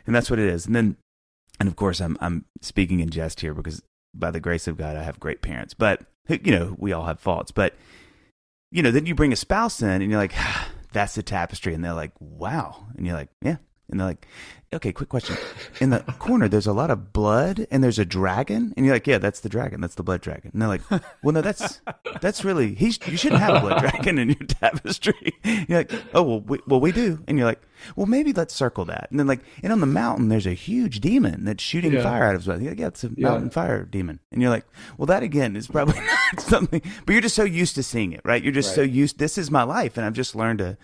[SPEAKER 1] And that's what it is. And then, and of course, I'm I'm speaking in jest here because by the grace of God, I have great parents, but you know, we all have faults, but you know, then you bring a spouse in and you're like, <sighs> that's the tapestry. And they're like, wow. And you're like, yeah. And they're like, okay, quick question. In the corner, there's a lot of blood and there's a dragon. And you're like, yeah, that's the dragon. That's the blood dragon. And they're like, well, no, that's, that's really, he's, you shouldn't have a blood dragon in your <laughs> tapestry. You're like, oh, well, we, well, we do. And you're like, well, maybe let's circle that. And then like, and on the mountain, there's a huge demon that's shooting
[SPEAKER 3] Yeah.
[SPEAKER 1] fire out of his mouth. You're like, yeah, it's a
[SPEAKER 3] Yeah.
[SPEAKER 1] mountain fire demon. And you're like, well, that again is probably <laughs> not something, but you're just so used to seeing it, right? You're just so used, this is my life. And I've just learned to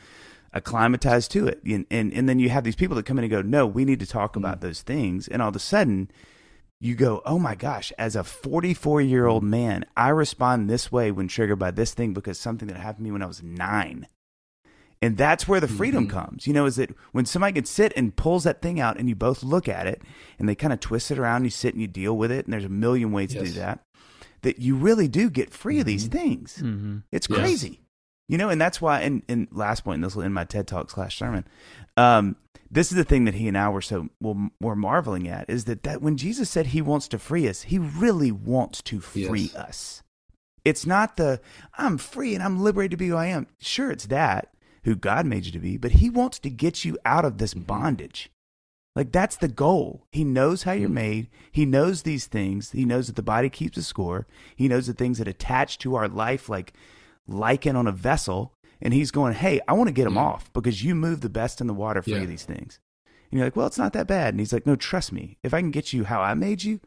[SPEAKER 1] acclimatize to it. And, and, and then you have these people that come in and go, no, we need to talk about those things. And all of a sudden you go, oh my gosh, as a 44 year old man, I respond this way when triggered by this thing because something that happened to me when I was nine. And that's where the freedom
[SPEAKER 3] Mhm.
[SPEAKER 1] comes, you know, is that when somebody can sit and pulls that thing out and you both look at it and they kind of twist it around, you sit and you deal with it, and there's a million ways to do that, that you really do get free of these things.
[SPEAKER 2] hmm
[SPEAKER 1] It's
[SPEAKER 3] Yes.
[SPEAKER 1] crazy. You know, and that's why, and, and last point, and this will end my TED Talk slash sermon. Um, this is the thing that he and I were so well, were marveling at is that, that when Jesus said he wants to free us, he really wants to free
[SPEAKER 3] Yes.
[SPEAKER 1] us. It's not the, I'm free and I'm liberated to be who I am. Sure, it's that, who God made you to be, but he wants to get you out of this bondage. Like that's the goal. He knows how you're made. He knows these things. He knows that the body keeps a score. He knows the things that attach to our life, like lichen on a vessel. And he's going, "Hey, I want to get them
[SPEAKER 3] Yeah.
[SPEAKER 1] off because you move the best in the water for
[SPEAKER 3] Yeah.
[SPEAKER 1] these things." And you're like, "Well, it's not that bad." And he's like, "No, trust me. If I can get you how I made you,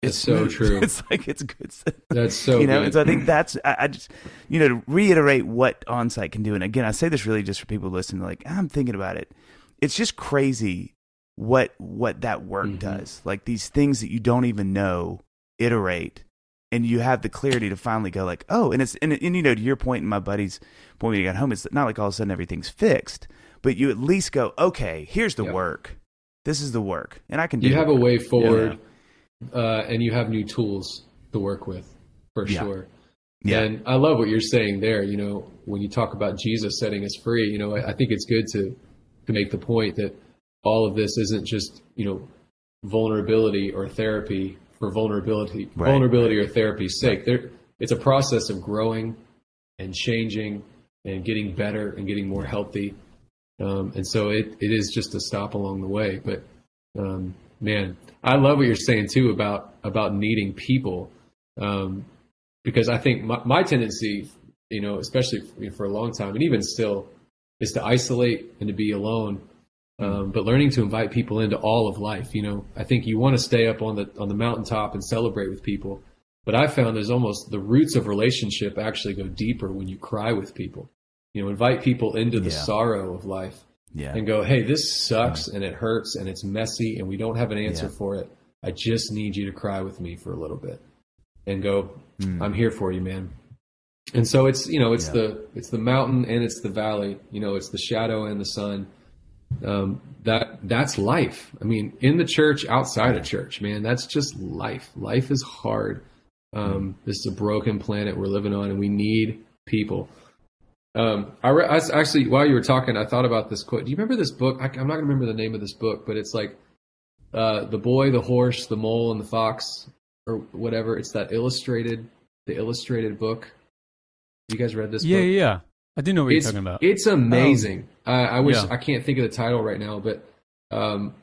[SPEAKER 1] it's
[SPEAKER 3] so
[SPEAKER 1] smooth." <laughs>
[SPEAKER 3] true.
[SPEAKER 1] It's like it's good.
[SPEAKER 3] That's so <laughs>
[SPEAKER 1] you know,
[SPEAKER 3] good.
[SPEAKER 1] and so I think that's I, I just you know to reiterate what Onsite can do. And again, I say this really just for people listening. Like I'm thinking about it. It's just crazy what what that work
[SPEAKER 3] Mhm.
[SPEAKER 1] does. Like these things that you don't even know iterate, and you have the clarity to finally go like, oh, and it's and, and you know to your point and my buddy's point when you got home, it's not like all of a sudden everything's fixed, but you at least go, okay, here's the
[SPEAKER 3] Yeah.
[SPEAKER 1] work. This is the work, and I can do.
[SPEAKER 3] you have a way forward, uh, and you have new tools to work with, for
[SPEAKER 1] Yeah.
[SPEAKER 3] sure.
[SPEAKER 1] Yeah.
[SPEAKER 3] And I love what you're saying there. You know, when you talk about Jesus setting us free, you know, I, I think it's good to to make the point that all of this isn't just you know vulnerability or therapy for vulnerability,
[SPEAKER 1] Right.
[SPEAKER 3] vulnerability or therapy's sake. There, it's a process of growing and changing and getting better and getting more healthy. Um, and so it, it is just a stop along the way. But um, man, I love what you're saying too about about needing people, um, because I think my, my tendency, you know, especially for, for a long time, and even still, is to isolate and to be alone. Um, but learning to invite people into all of life, you know, I think you want to stay up on the on the mountaintop and celebrate with people. But I found there's almost the roots of relationship actually go deeper when you cry with people. You know, invite people into the
[SPEAKER 1] Yeah.
[SPEAKER 3] sorrow of life
[SPEAKER 1] yeah,
[SPEAKER 3] and go, hey, this sucks and it hurts and it's messy and we don't have an answer
[SPEAKER 1] Yeah.
[SPEAKER 3] for it. I just need you to cry with me for a little bit and go,
[SPEAKER 1] Mm.
[SPEAKER 3] I'm here for you, man. And so it's, you know, it's
[SPEAKER 1] Yeah.
[SPEAKER 3] the, it's the mountain and it's the valley, you know, it's the shadow and the sun. Um, that, that's life. I mean, in the church, outside of church, man, that's just life. Life is hard. Um, this is a broken planet we're living on and we need people. Um, I, re- I actually, while you were talking, I thought about this quote. Do you remember this book? I, I'm not gonna remember the name of this book, but it's like uh, the boy, the horse, the mole, and the fox, or whatever. It's that illustrated, the illustrated book. You guys read this
[SPEAKER 2] Yeah,
[SPEAKER 3] book?
[SPEAKER 2] yeah, yeah. I do know what
[SPEAKER 3] it's,
[SPEAKER 2] you're talking about.
[SPEAKER 3] It's amazing. I, I wish
[SPEAKER 2] Yeah.
[SPEAKER 3] I can't think of the title right now, but um,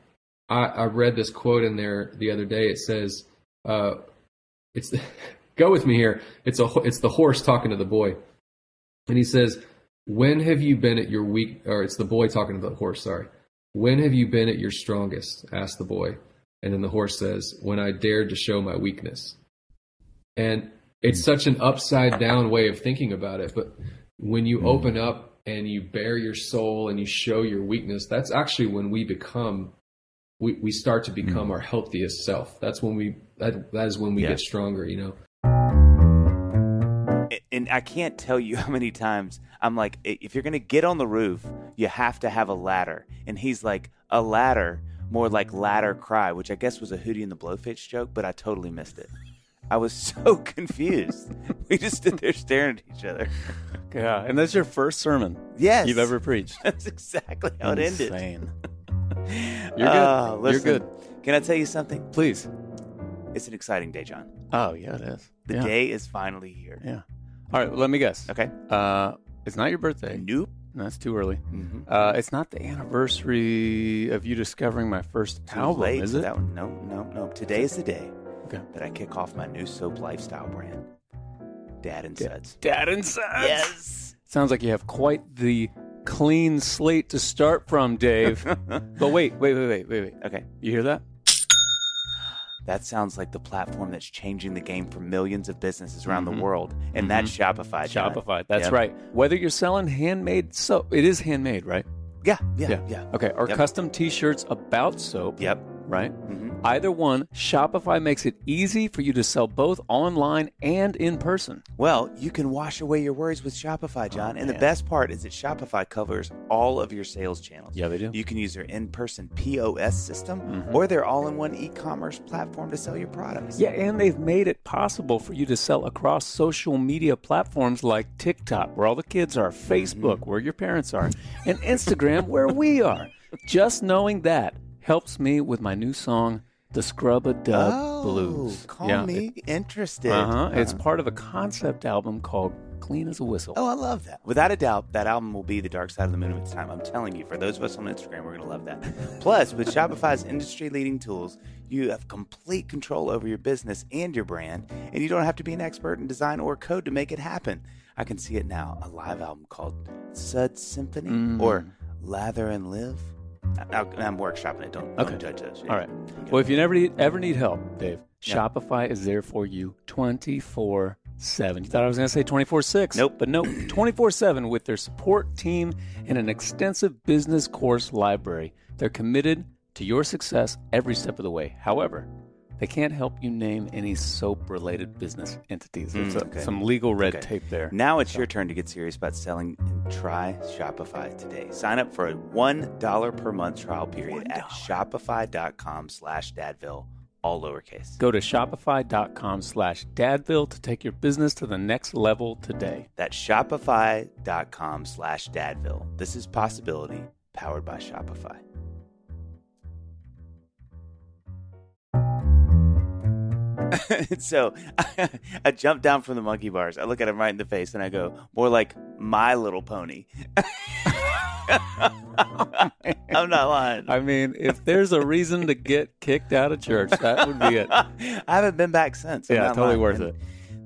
[SPEAKER 3] I, I read this quote in there the other day. It says, uh, "It's <laughs> go with me here. It's a it's the horse talking to the boy, and he says, "When have you been at your weak?" Or it's the boy talking to the horse. Sorry. When have you been at your strongest? asked the boy, and then the horse says, "When I dared to show my weakness." And it's such an upside down way of thinking about it, but when you open up and you bare your soul and you show your weakness, that's actually when we become we, we start to become hmm. our healthiest self. That's when we that that is when we
[SPEAKER 1] Yeah.
[SPEAKER 3] get stronger, you know.
[SPEAKER 1] and I can't tell you <laughs> how many times I'm like, if you're gonna get on the roof, you have to have a ladder. And he's like, a ladder, more like ladder cry, which I guess was a Hootie and the Blowfish joke, but I totally missed it. I was <laughs> so confused. we just stood there staring at each other. <laughs>
[SPEAKER 2] Yeah, and that's your first sermon
[SPEAKER 1] Yes,
[SPEAKER 2] you've ever preached. <laughs>
[SPEAKER 1] That's exactly how it ended.
[SPEAKER 2] Insane. <laughs> You're good.
[SPEAKER 1] Oh,
[SPEAKER 2] You're good.
[SPEAKER 1] Can I tell you something?
[SPEAKER 2] Please.
[SPEAKER 1] It's an exciting day, Jon.
[SPEAKER 2] Oh yeah, it is.
[SPEAKER 1] The
[SPEAKER 2] yeah.
[SPEAKER 1] day is finally here.
[SPEAKER 2] Yeah. All right. Let me guess.
[SPEAKER 1] Okay.
[SPEAKER 2] Uh, it's not your birthday.
[SPEAKER 1] Nope.
[SPEAKER 2] No, That's too early.
[SPEAKER 1] Mhm.
[SPEAKER 2] Uh, it's not the anniversary of you discovering my first
[SPEAKER 1] Too
[SPEAKER 2] album,
[SPEAKER 1] late
[SPEAKER 2] is it?
[SPEAKER 1] That one. No, no, no. Today is the day
[SPEAKER 2] Okay.
[SPEAKER 1] that I kick off my new soap lifestyle brand, Dad and Suds.
[SPEAKER 2] Dad and Sons.
[SPEAKER 1] Yes.
[SPEAKER 2] Sounds like you have quite the clean slate to start from, Dave. <laughs> but wait, wait, wait, wait, wait, wait.
[SPEAKER 1] Okay.
[SPEAKER 2] You hear that?
[SPEAKER 1] That sounds like the platform that's changing the game for millions of businesses around
[SPEAKER 2] Mhm.
[SPEAKER 1] the world, and that's Shopify.
[SPEAKER 2] Shopify. That's
[SPEAKER 1] Yep.
[SPEAKER 2] right. Whether you're selling handmade soap, it is handmade, right?
[SPEAKER 1] Yeah, yeah, yeah.
[SPEAKER 2] Okay. Or
[SPEAKER 1] Yep.
[SPEAKER 2] custom T-shirts about soap.
[SPEAKER 1] Yep.
[SPEAKER 2] Right.
[SPEAKER 1] hmm
[SPEAKER 2] Either one, Shopify makes it easy for you to sell both online and in person.
[SPEAKER 1] Well, you can wash away your worries with Shopify, Jon. and the
[SPEAKER 2] Oh,
[SPEAKER 1] best part is that Shopify covers all of your sales channels.
[SPEAKER 2] Yeah, they do.
[SPEAKER 1] You can use their in-person POS system
[SPEAKER 2] Mhm.
[SPEAKER 1] or their all-in-one e-commerce platform to sell your products.
[SPEAKER 2] Yeah, and they've made it possible for you to sell across social media platforms like TikTok, where all the kids are, Facebook, where your parents are, and Instagram, where we are. <laughs> Just knowing that helps me with my new song, The Scrub a Dub
[SPEAKER 1] oh,
[SPEAKER 2] Blues.
[SPEAKER 1] Call
[SPEAKER 2] yeah,
[SPEAKER 1] me interested.
[SPEAKER 2] Uh huh. It's
[SPEAKER 1] Uh-huh.
[SPEAKER 2] part of a concept album called Clean as a Whistle.
[SPEAKER 1] Oh, I love that. Without a doubt, that album will be the dark side of the moon of its time. I'm telling you, for those of us on Instagram, we're going to love that. Plus, with Shopify's industry leading tools, you have complete control over your business and your brand, and you don't have to be an expert in design or code to make it happen. I can see it now a live album called Sud Symphony
[SPEAKER 2] Mm.
[SPEAKER 1] or Lather and Live. I, am workshopping it. Don't,
[SPEAKER 2] Okay.
[SPEAKER 1] don't judge those.
[SPEAKER 2] All right. Well, if you never need, ever need help, Dave,
[SPEAKER 1] Yeah.
[SPEAKER 2] Shopify is there for you 24 7. You thought I was going to say 24 6?
[SPEAKER 1] Nope.
[SPEAKER 2] But no, <clears throat> 24 7 with their support team and an extensive business course library. They're committed to your success every step of the way. However, they can't help you name any soap related business entities. There's
[SPEAKER 1] Mm,
[SPEAKER 2] a-
[SPEAKER 1] okay.
[SPEAKER 2] some legal red
[SPEAKER 1] Okay.
[SPEAKER 2] tape there.
[SPEAKER 1] Now it's your turn to get serious about selling and try Shopify today. Sign up for a $1 per month trial period at shopify.com slash dadville, all lowercase.
[SPEAKER 2] Go to shopify.com slash dadville to take your business to the next level today.
[SPEAKER 1] That's shopify.com slash dadville. This is Possibility, powered by Shopify. <laughs> so <laughs> I jump down from the monkey bars. I look at him right in the face and I go, more like my little pony. <laughs> I'm not lying.
[SPEAKER 2] I mean, if there's a reason to get kicked out of church, that would be it.
[SPEAKER 1] I haven't been back since. I'm
[SPEAKER 2] Yeah, totally
[SPEAKER 1] lying.
[SPEAKER 2] worth it.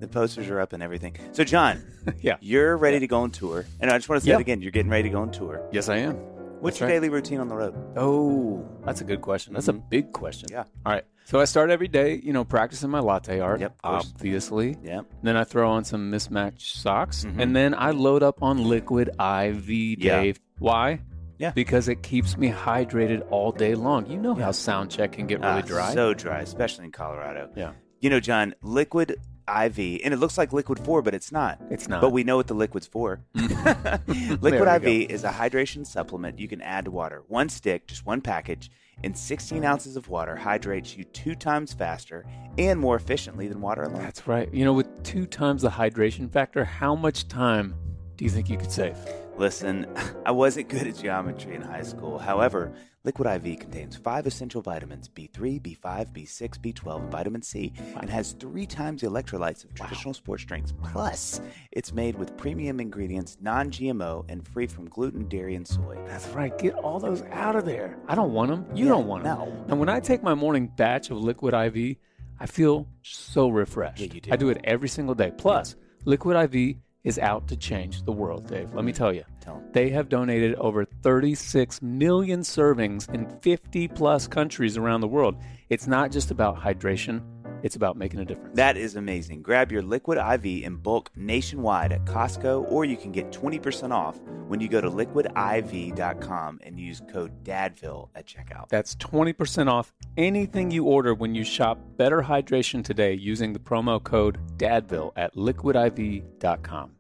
[SPEAKER 1] The posters are up and everything. So, Jon,
[SPEAKER 2] Yeah.
[SPEAKER 1] you're ready to go on tour. And I just want to say
[SPEAKER 2] Yeah.
[SPEAKER 1] it again. You're getting ready to go on tour.
[SPEAKER 2] Yes, I am.
[SPEAKER 1] What's your
[SPEAKER 2] right.
[SPEAKER 1] daily routine on the road?
[SPEAKER 2] Oh, that's a good question. That's a big question.
[SPEAKER 1] Yeah.
[SPEAKER 2] All right. So I start every day, you know, practicing my latte art.
[SPEAKER 1] Yep,
[SPEAKER 2] obviously.
[SPEAKER 1] Yep.
[SPEAKER 2] Then I throw on some mismatched socks,
[SPEAKER 1] Mhm.
[SPEAKER 2] and then I load up on liquid IV,
[SPEAKER 1] Yeah.
[SPEAKER 2] Dave. Why?
[SPEAKER 1] Yeah.
[SPEAKER 2] Because it keeps me hydrated all day long. You know how sound check can get really
[SPEAKER 1] Ah,
[SPEAKER 2] dry.
[SPEAKER 1] So dry, especially in Colorado.
[SPEAKER 2] yeah.
[SPEAKER 1] You know, Jon, liquid IV, and it looks like liquid 4, but it's not.
[SPEAKER 2] It's not.
[SPEAKER 1] But we know what the liquid's for. <laughs>
[SPEAKER 2] Mm-hmm. <laughs>
[SPEAKER 1] Liquid
[SPEAKER 2] we
[SPEAKER 1] IV is a hydration supplement you can add to water. One stick, just one package, and 16 ounces of water hydrates you two times faster and more efficiently than water alone.
[SPEAKER 2] That's right. You know, with two times the hydration factor, how much time do you think you could save?
[SPEAKER 1] Listen, <laughs> I wasn't good at geometry in high school. However, Liquid IV contains five essential vitamins B3, B5, B6, B12, and vitamin C, and has three times the electrolytes of traditional sports drinks. Plus, it's made with premium ingredients, non GMO, and free from gluten, dairy, and soy.
[SPEAKER 2] That's right. Get all those out of there. I don't want them. You
[SPEAKER 1] Yeah,
[SPEAKER 2] don't want them.
[SPEAKER 1] no.
[SPEAKER 2] And when I take my morning batch of Liquid IV, I feel so refreshed.
[SPEAKER 1] Yeah, you do.
[SPEAKER 2] I do it every single day. Plus, Liquid IV is out to change the world, Dave. Let me tell you.
[SPEAKER 1] Tell.
[SPEAKER 2] They have donated over 36 million servings in 50 plus countries around the world. It's not just about hydration, it's about making a difference.
[SPEAKER 1] That is amazing. Grab your Liquid IV in bulk nationwide at Costco, or you can get 20% off when you go to liquidiv.com and use code DADVILLE at checkout.
[SPEAKER 2] That's 20% off anything you order when you shop Better Hydration today using the promo code DADVILLE at liquidiv.com.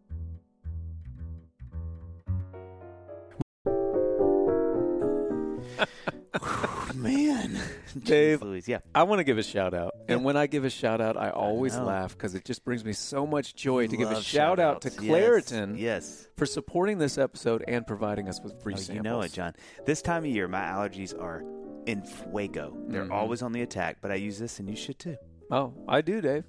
[SPEAKER 2] <laughs>
[SPEAKER 1] Man. <laughs>
[SPEAKER 2] Dave,
[SPEAKER 1] Louise, yeah.
[SPEAKER 2] I want to give a shout out. And when I give a shout out, I always
[SPEAKER 1] know.
[SPEAKER 2] laugh because it just brings me so much joy to give a shout out to. Claritin
[SPEAKER 1] Yes.
[SPEAKER 2] for supporting this episode and providing us with free
[SPEAKER 1] Oh,
[SPEAKER 2] samples.
[SPEAKER 1] you know it, Jon. This time of year, my allergies are in fuego. They're
[SPEAKER 2] Mhm.
[SPEAKER 1] always on the attack, but I use this and you should too.
[SPEAKER 2] Oh, I do, Dave.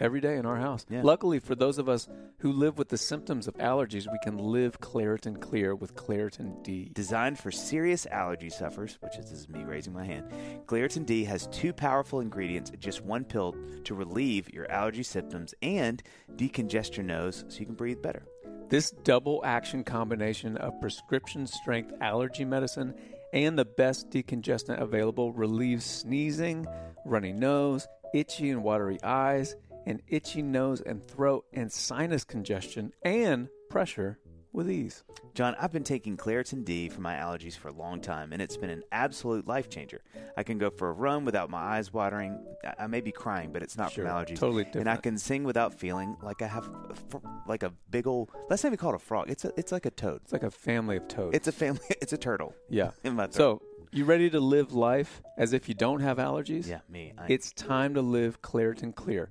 [SPEAKER 2] Every day in our house.
[SPEAKER 1] Yeah.
[SPEAKER 2] Luckily, for those of us who live with the symptoms of allergies, we can live Claritin Clear with Claritin D.
[SPEAKER 1] Designed for serious allergy sufferers, which is, this is me raising my hand, Claritin D has two powerful ingredients in just one pill to relieve your allergy symptoms and decongest your nose so you can breathe better.
[SPEAKER 2] This double action combination of prescription strength allergy medicine and the best decongestant available relieves sneezing, runny nose, itchy and watery eyes, and itchy nose and throat and sinus congestion and pressure with ease.
[SPEAKER 1] Jon, I've been taking Claritin D for my allergies for a long time, and it's been an absolute life changer. I can go for a run without my eyes watering. I- I may be crying, but it's not
[SPEAKER 2] Sure,
[SPEAKER 1] from allergies.
[SPEAKER 2] totally different.
[SPEAKER 1] And I can sing without feeling like I have a like a big old. Let's not even call it a frog. It's a, it's like a toad.
[SPEAKER 2] It's like a family of toads.
[SPEAKER 1] It's a family. <laughs> It's a turtle <laughs>
[SPEAKER 2] yeah.
[SPEAKER 1] in my throat.
[SPEAKER 2] So, you ready to live life as if you don't have allergies?
[SPEAKER 1] yeah, me. I,
[SPEAKER 2] It's time to live Claritin Clear.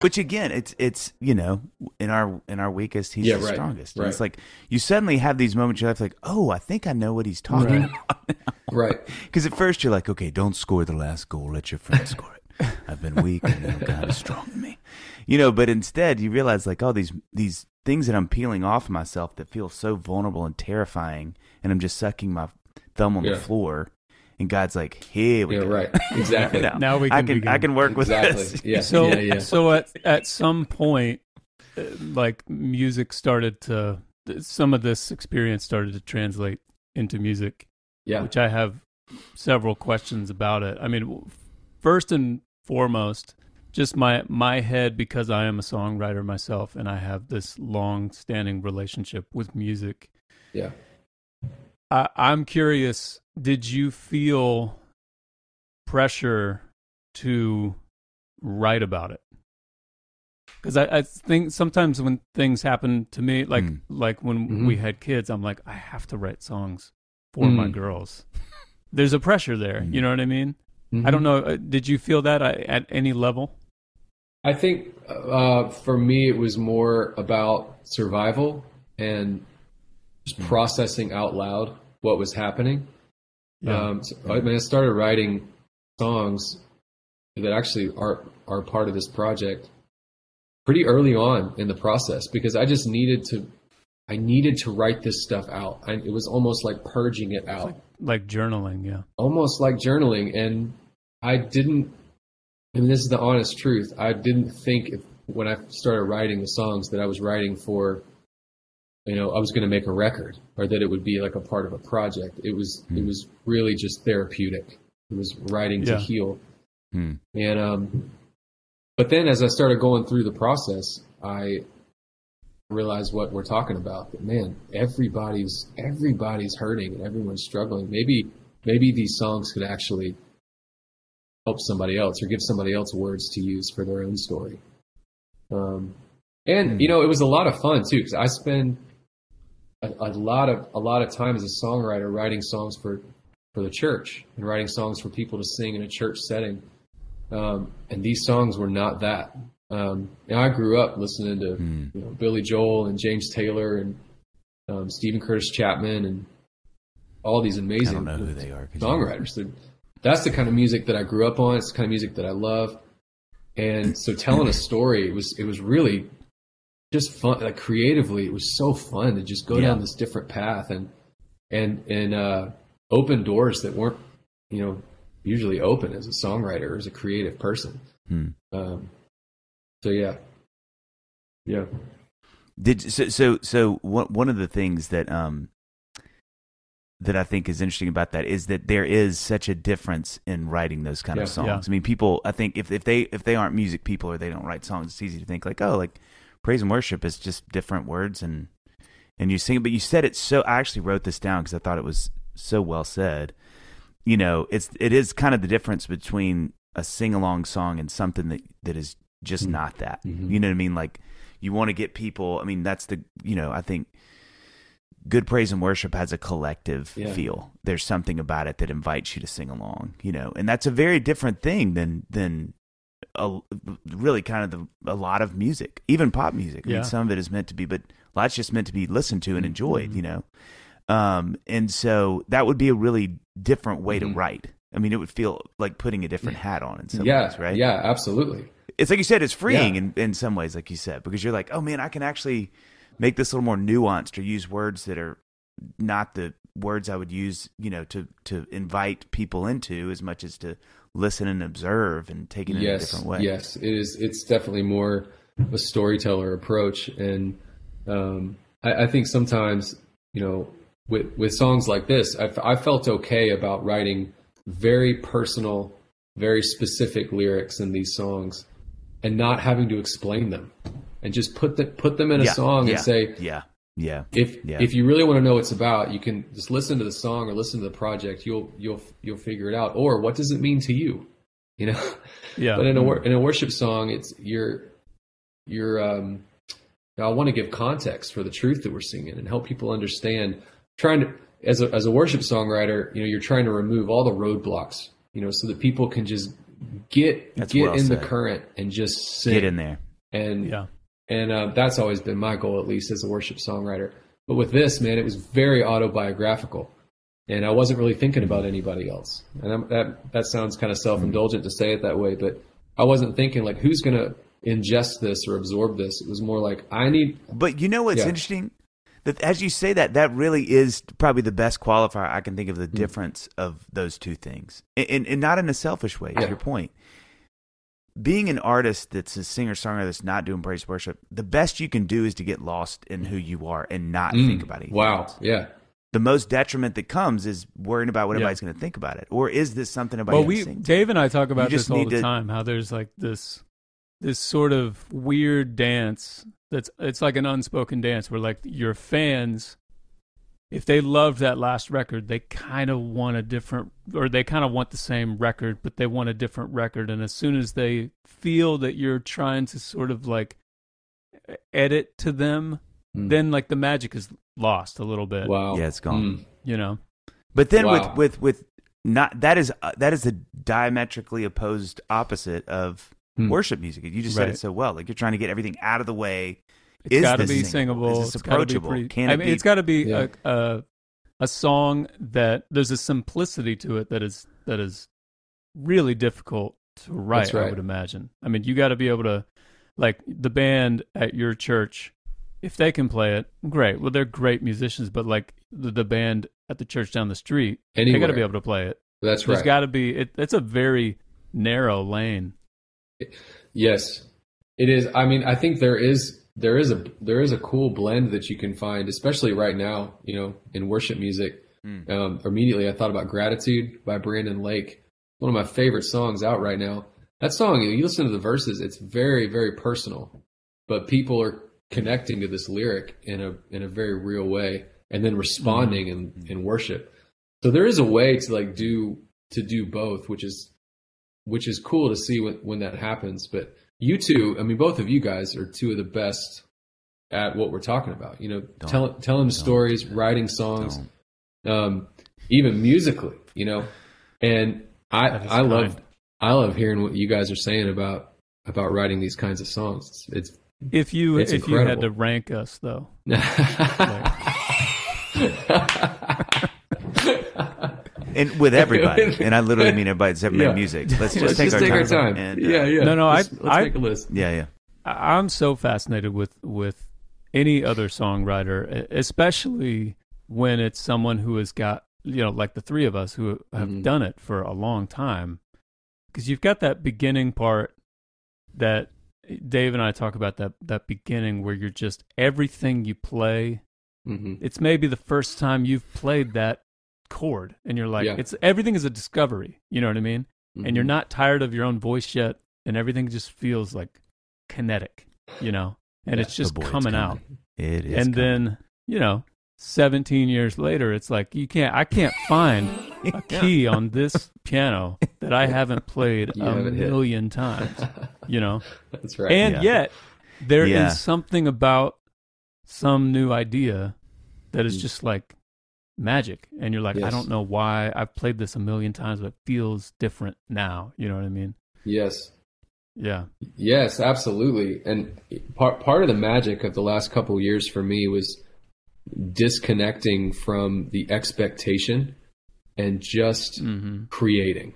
[SPEAKER 1] Which again, it's it's you know in our in our weakest, he's
[SPEAKER 3] Yeah,
[SPEAKER 1] the
[SPEAKER 3] right,
[SPEAKER 1] strongest.
[SPEAKER 3] Right.
[SPEAKER 1] It's like you suddenly have these moments in your life, like, oh, I think I know what he's talking
[SPEAKER 3] Right.
[SPEAKER 1] about.
[SPEAKER 3] Right. <laughs>
[SPEAKER 1] Because at first you're like, okay, don't score the last goal. Let your friend score it. I've been weak and now God is strong in me. You know, but instead you realize like, oh, these these things that I'm peeling off myself that feel so vulnerable and terrifying, and I'm just sucking my thumb on
[SPEAKER 3] Yeah.
[SPEAKER 1] the floor, and God's like, here we
[SPEAKER 3] Yeah,
[SPEAKER 1] go.
[SPEAKER 3] right. <laughs> Exactly.
[SPEAKER 1] Now, <laughs>
[SPEAKER 2] Now we
[SPEAKER 1] I
[SPEAKER 2] can
[SPEAKER 1] can
[SPEAKER 2] begin.
[SPEAKER 1] I can work with
[SPEAKER 3] exactly.
[SPEAKER 1] this.
[SPEAKER 3] Yeah. <laughs>
[SPEAKER 2] So,
[SPEAKER 3] yeah. Yeah.
[SPEAKER 2] so at at some point, uh, like music started to, some of this experience started to translate into music,
[SPEAKER 3] Yeah.
[SPEAKER 2] which I have several questions about it. I mean, first and foremost, just my my head because I am a songwriter myself, and I have this long-standing relationship with music.
[SPEAKER 3] Yeah.
[SPEAKER 2] I, I'm curious. Did you feel pressure to write about it? Because I, I think sometimes when things happen to me, like
[SPEAKER 1] Mm.
[SPEAKER 2] like when
[SPEAKER 3] Mhm.
[SPEAKER 2] we had kids, I'm like, I have to write songs for my
[SPEAKER 3] Mm.
[SPEAKER 2] girls. There's a pressure there.
[SPEAKER 1] Mm.
[SPEAKER 2] You know what I mean?
[SPEAKER 3] Mm-hmm.
[SPEAKER 2] I don't know. uh, Did you feel that uh, at any level?
[SPEAKER 3] I think uh, for me, it was more about survival and just processing out loud what was happening. Um, so, I mean, I started writing songs that actually are are part of this project pretty early on in the process because I just needed to. I needed to write this stuff out. I, it was almost like purging it out,
[SPEAKER 2] like journaling. Yeah.
[SPEAKER 3] almost like journaling. And I didn't. and this is the honest truth. I didn't think if, when I started writing the songs that I was writing for, you know, I was going to make a record or that it would be like a part of a project. It was it was really just therapeutic. It was writing
[SPEAKER 2] Yeah.
[SPEAKER 3] to heal.
[SPEAKER 1] Hmm.
[SPEAKER 3] And um, but then as I started going through the process, I realized what we're talking about. That man, everybody's everybody's hurting and everyone's struggling. Maybe maybe these songs could actually help somebody else or give somebody else words to use for their own story. Um, And you know, it was a lot of fun too because I spend a, a lot of a lot of time as a songwriter writing songs for for the church and writing songs for people to sing in a church setting. Um, and these songs were not that. Um, and I grew up listening to you know, Billy Joel and James Taylor and um, Steven Curtis Chapman and all these amazing
[SPEAKER 1] don't know who they are.
[SPEAKER 3] songwriters. They're- That's the kind of music that I grew up on. It's the kind of music that I love. And so telling a story, was it was really just fun. Like creatively, it was so fun to just go
[SPEAKER 1] Yeah.
[SPEAKER 3] down this different path and and and uh, open doors that weren't you know usually open as a songwriter or as a creative person.
[SPEAKER 1] Hmm.
[SPEAKER 3] Um, so yeah, yeah,
[SPEAKER 1] Did so so so one one of the things that um that I think is interesting about that is that there is such a difference in writing those kind of songs.
[SPEAKER 2] Yeah.
[SPEAKER 1] I mean, people I think if if they if they aren't music people or they don't write songs, it's easy to think like, oh, like praise and worship is just different words and and you sing it, but you said it so. I actually wrote this down because I thought it was so well said. You know, it's it is kind of the difference between a sing along song and something that that is just not that.
[SPEAKER 3] Mhm.
[SPEAKER 1] You know what I mean? Like you want to get people. I mean, that's the you know I think good praise and worship has a collective
[SPEAKER 3] Yeah.
[SPEAKER 1] feel. There's something about it that invites you to sing along. You know, and that's a very different thing than than a, really kind of the, a lot of music, even pop music. I
[SPEAKER 2] Yeah.
[SPEAKER 1] mean, some of it is meant to be, but a lot's just meant to be listened to and
[SPEAKER 3] Mm-hmm.
[SPEAKER 1] enjoyed. You know, um, and so that would be a really different way to
[SPEAKER 3] Mhm.
[SPEAKER 1] write. I mean, it would feel like putting a different hat on in some
[SPEAKER 3] yeah,
[SPEAKER 1] ways, right?
[SPEAKER 3] Yeah, absolutely.
[SPEAKER 1] it's like you said, it's freeing
[SPEAKER 3] Yeah.
[SPEAKER 1] in, in some ways, like you said, because you're like, oh man, I can actually make this a little more nuanced or use words that are not the words I would use, you know, to to invite people into as much as to listen and observe and take it in a different way.
[SPEAKER 3] Yes, it is. It's definitely more of a storyteller approach, and um, I, I think sometimes you know with with songs like this, I, f- I felt okay about writing very personal, very specific lyrics in these songs, and not having to explain them, and just put the, put them in a
[SPEAKER 1] Yeah,
[SPEAKER 3] song
[SPEAKER 1] yeah,
[SPEAKER 3] and say,
[SPEAKER 1] yeah, yeah,
[SPEAKER 3] if
[SPEAKER 1] Yeah.
[SPEAKER 3] if you really want to know what it's about, you can just listen to the song or listen to the project. You'll you'll you'll figure it out. Or what does it mean to you? <laughs> You know.
[SPEAKER 2] Yeah.
[SPEAKER 3] But in a in a worship song, it's you're you're um. I want to give context for the truth that we're singing and help people understand. Trying to as a as a worship songwriter, you know, you're trying to remove all the roadblocks, you know, so that people can just get
[SPEAKER 1] That's
[SPEAKER 3] get in the current and just sing
[SPEAKER 1] get in there.
[SPEAKER 3] and
[SPEAKER 2] yeah.
[SPEAKER 3] And uh, that's always been my goal, at least as a worship songwriter. But with this, man, it was very autobiographical, and I wasn't really thinking about anybody else. And I'm, that that sounds kind of self indulgent to say it that way, but I wasn't thinking like who's gonna ingest this or absorb this. It was more like I need.
[SPEAKER 1] But you know what's
[SPEAKER 3] Yeah.
[SPEAKER 1] interesting? That as you say that, that really is probably the best qualifier I can think of the
[SPEAKER 3] Hmm.
[SPEAKER 1] difference of those two things, and, and, and not in a selfish way. To your point, being an artist that's a singer songwriter that's not doing praise worship, the best you can do is to get lost in who you are and not think
[SPEAKER 3] Mm,
[SPEAKER 1] about it.
[SPEAKER 3] wow, yeah,
[SPEAKER 1] The most detriment that comes is worrying about what
[SPEAKER 2] Yeah.
[SPEAKER 1] everybody's going to think about it, or is this something about?
[SPEAKER 2] Well,
[SPEAKER 1] else
[SPEAKER 2] we? Dave and I talk about this all the
[SPEAKER 1] to-
[SPEAKER 2] time. How there's like this this sort of weird dance that's it's like an unspoken dance where like your fans, if they loved that last record, they kind of want a different, or they kind of want the same record, but they want a different record. And as soon as they feel that you're trying to sort of like edit to them,
[SPEAKER 3] Mm.
[SPEAKER 2] then like the magic is lost a little bit.
[SPEAKER 3] wow,
[SPEAKER 1] Yeah, it's gone.
[SPEAKER 3] Mm.
[SPEAKER 2] You know.
[SPEAKER 1] But then
[SPEAKER 3] Wow.
[SPEAKER 1] with with with not that is uh, that is the diametrically opposed opposite of
[SPEAKER 3] Hmm.
[SPEAKER 1] worship music. You just said it so well. Like you're trying to get everything out of the way.
[SPEAKER 2] It's
[SPEAKER 1] Is
[SPEAKER 2] got to be
[SPEAKER 1] singable?
[SPEAKER 2] singable.
[SPEAKER 1] Is this
[SPEAKER 2] It's gotta be
[SPEAKER 1] approachable?
[SPEAKER 2] pretty-
[SPEAKER 1] Can
[SPEAKER 2] I mean,
[SPEAKER 1] be-
[SPEAKER 2] it's got to be
[SPEAKER 3] Yeah.
[SPEAKER 2] a, a a song that there's a simplicity to it that is that is really difficult to write.
[SPEAKER 3] That's
[SPEAKER 2] I would imagine. I mean, you got to be able to like the band at your church. If they can play it, great. Well, they're great musicians, but like the, the band at the church down the street, they got to be able to play it.
[SPEAKER 3] That's
[SPEAKER 2] There's
[SPEAKER 3] right.
[SPEAKER 2] There's got to be. It, it's a very narrow lane.
[SPEAKER 3] Yes, it is. I mean, I think there is there is a there is a cool blend that you can find, especially right now. You know, in worship music.
[SPEAKER 1] Mm.
[SPEAKER 3] Um, immediately, I thought about "Gratitude" by Brandon Lake. One of my favorite songs out right now. That song, you listen to the verses, it's very very personal, but people are connecting to this lyric in a in a very real way, and then responding in in worship. So there is a way to like do to do both, which is which is cool to see when, when that happens. But you two, I mean, both of you guys are two of the best at what we're talking about. You know,
[SPEAKER 1] Don't.
[SPEAKER 3] tell, telling stories, writing songs, um, even musically. You know, and I
[SPEAKER 2] That is
[SPEAKER 3] I love I love hearing what you guys are saying about about writing these kinds of songs. It's,
[SPEAKER 2] If you
[SPEAKER 3] It's
[SPEAKER 2] if you had to rank us though, <laughs> <laughs>
[SPEAKER 1] and with <laughs> everybody, and I literally mean everybody that's ever
[SPEAKER 3] Yeah.
[SPEAKER 1] made music. Let's just
[SPEAKER 3] Let's
[SPEAKER 1] take,
[SPEAKER 3] just
[SPEAKER 1] our,
[SPEAKER 3] take
[SPEAKER 1] time.
[SPEAKER 3] our time.
[SPEAKER 1] And, uh,
[SPEAKER 3] yeah, yeah.
[SPEAKER 2] No, no, I-
[SPEAKER 3] Let's, let's
[SPEAKER 2] I-
[SPEAKER 3] make a list.
[SPEAKER 1] yeah, yeah.
[SPEAKER 2] I- I'm so fascinated with with any other songwriter, especially when it's someone who has got you know like the three of us who have
[SPEAKER 3] Mhm.
[SPEAKER 2] done it for a long time, because you've got that beginning part that Dave and I talk about that that beginning where you're just everything you play.
[SPEAKER 3] hmm
[SPEAKER 2] It's maybe the first time you've played that chord, and you're like,
[SPEAKER 3] Yeah.
[SPEAKER 2] it's everything is a discovery. You know what I mean? and you're not tired of your own voice yet, and everything just feels like kinetic, you know, and
[SPEAKER 3] Yeah,
[SPEAKER 2] it's just
[SPEAKER 1] The boy, it's
[SPEAKER 2] coming out.
[SPEAKER 1] It is.
[SPEAKER 2] And then, you know, 17 years later, it's like you can't, I can't find <laughs> a key on this piano that I haven't played
[SPEAKER 3] You
[SPEAKER 2] a
[SPEAKER 3] haven't hit.
[SPEAKER 2] million times, you know, <laughs>
[SPEAKER 3] That's right.
[SPEAKER 2] and
[SPEAKER 1] Yeah.
[SPEAKER 2] yet there is
[SPEAKER 1] Yeah.
[SPEAKER 2] something about some new idea that is
[SPEAKER 3] Mm.
[SPEAKER 2] just like magic and you're like i don't know why i've played this a million times but it feels different now you know what i mean
[SPEAKER 3] yes.
[SPEAKER 2] yeah
[SPEAKER 3] Yes, absolutely. And part part of the magic of the last couple years for me was disconnecting from the expectation and just
[SPEAKER 2] hmm
[SPEAKER 3] creating.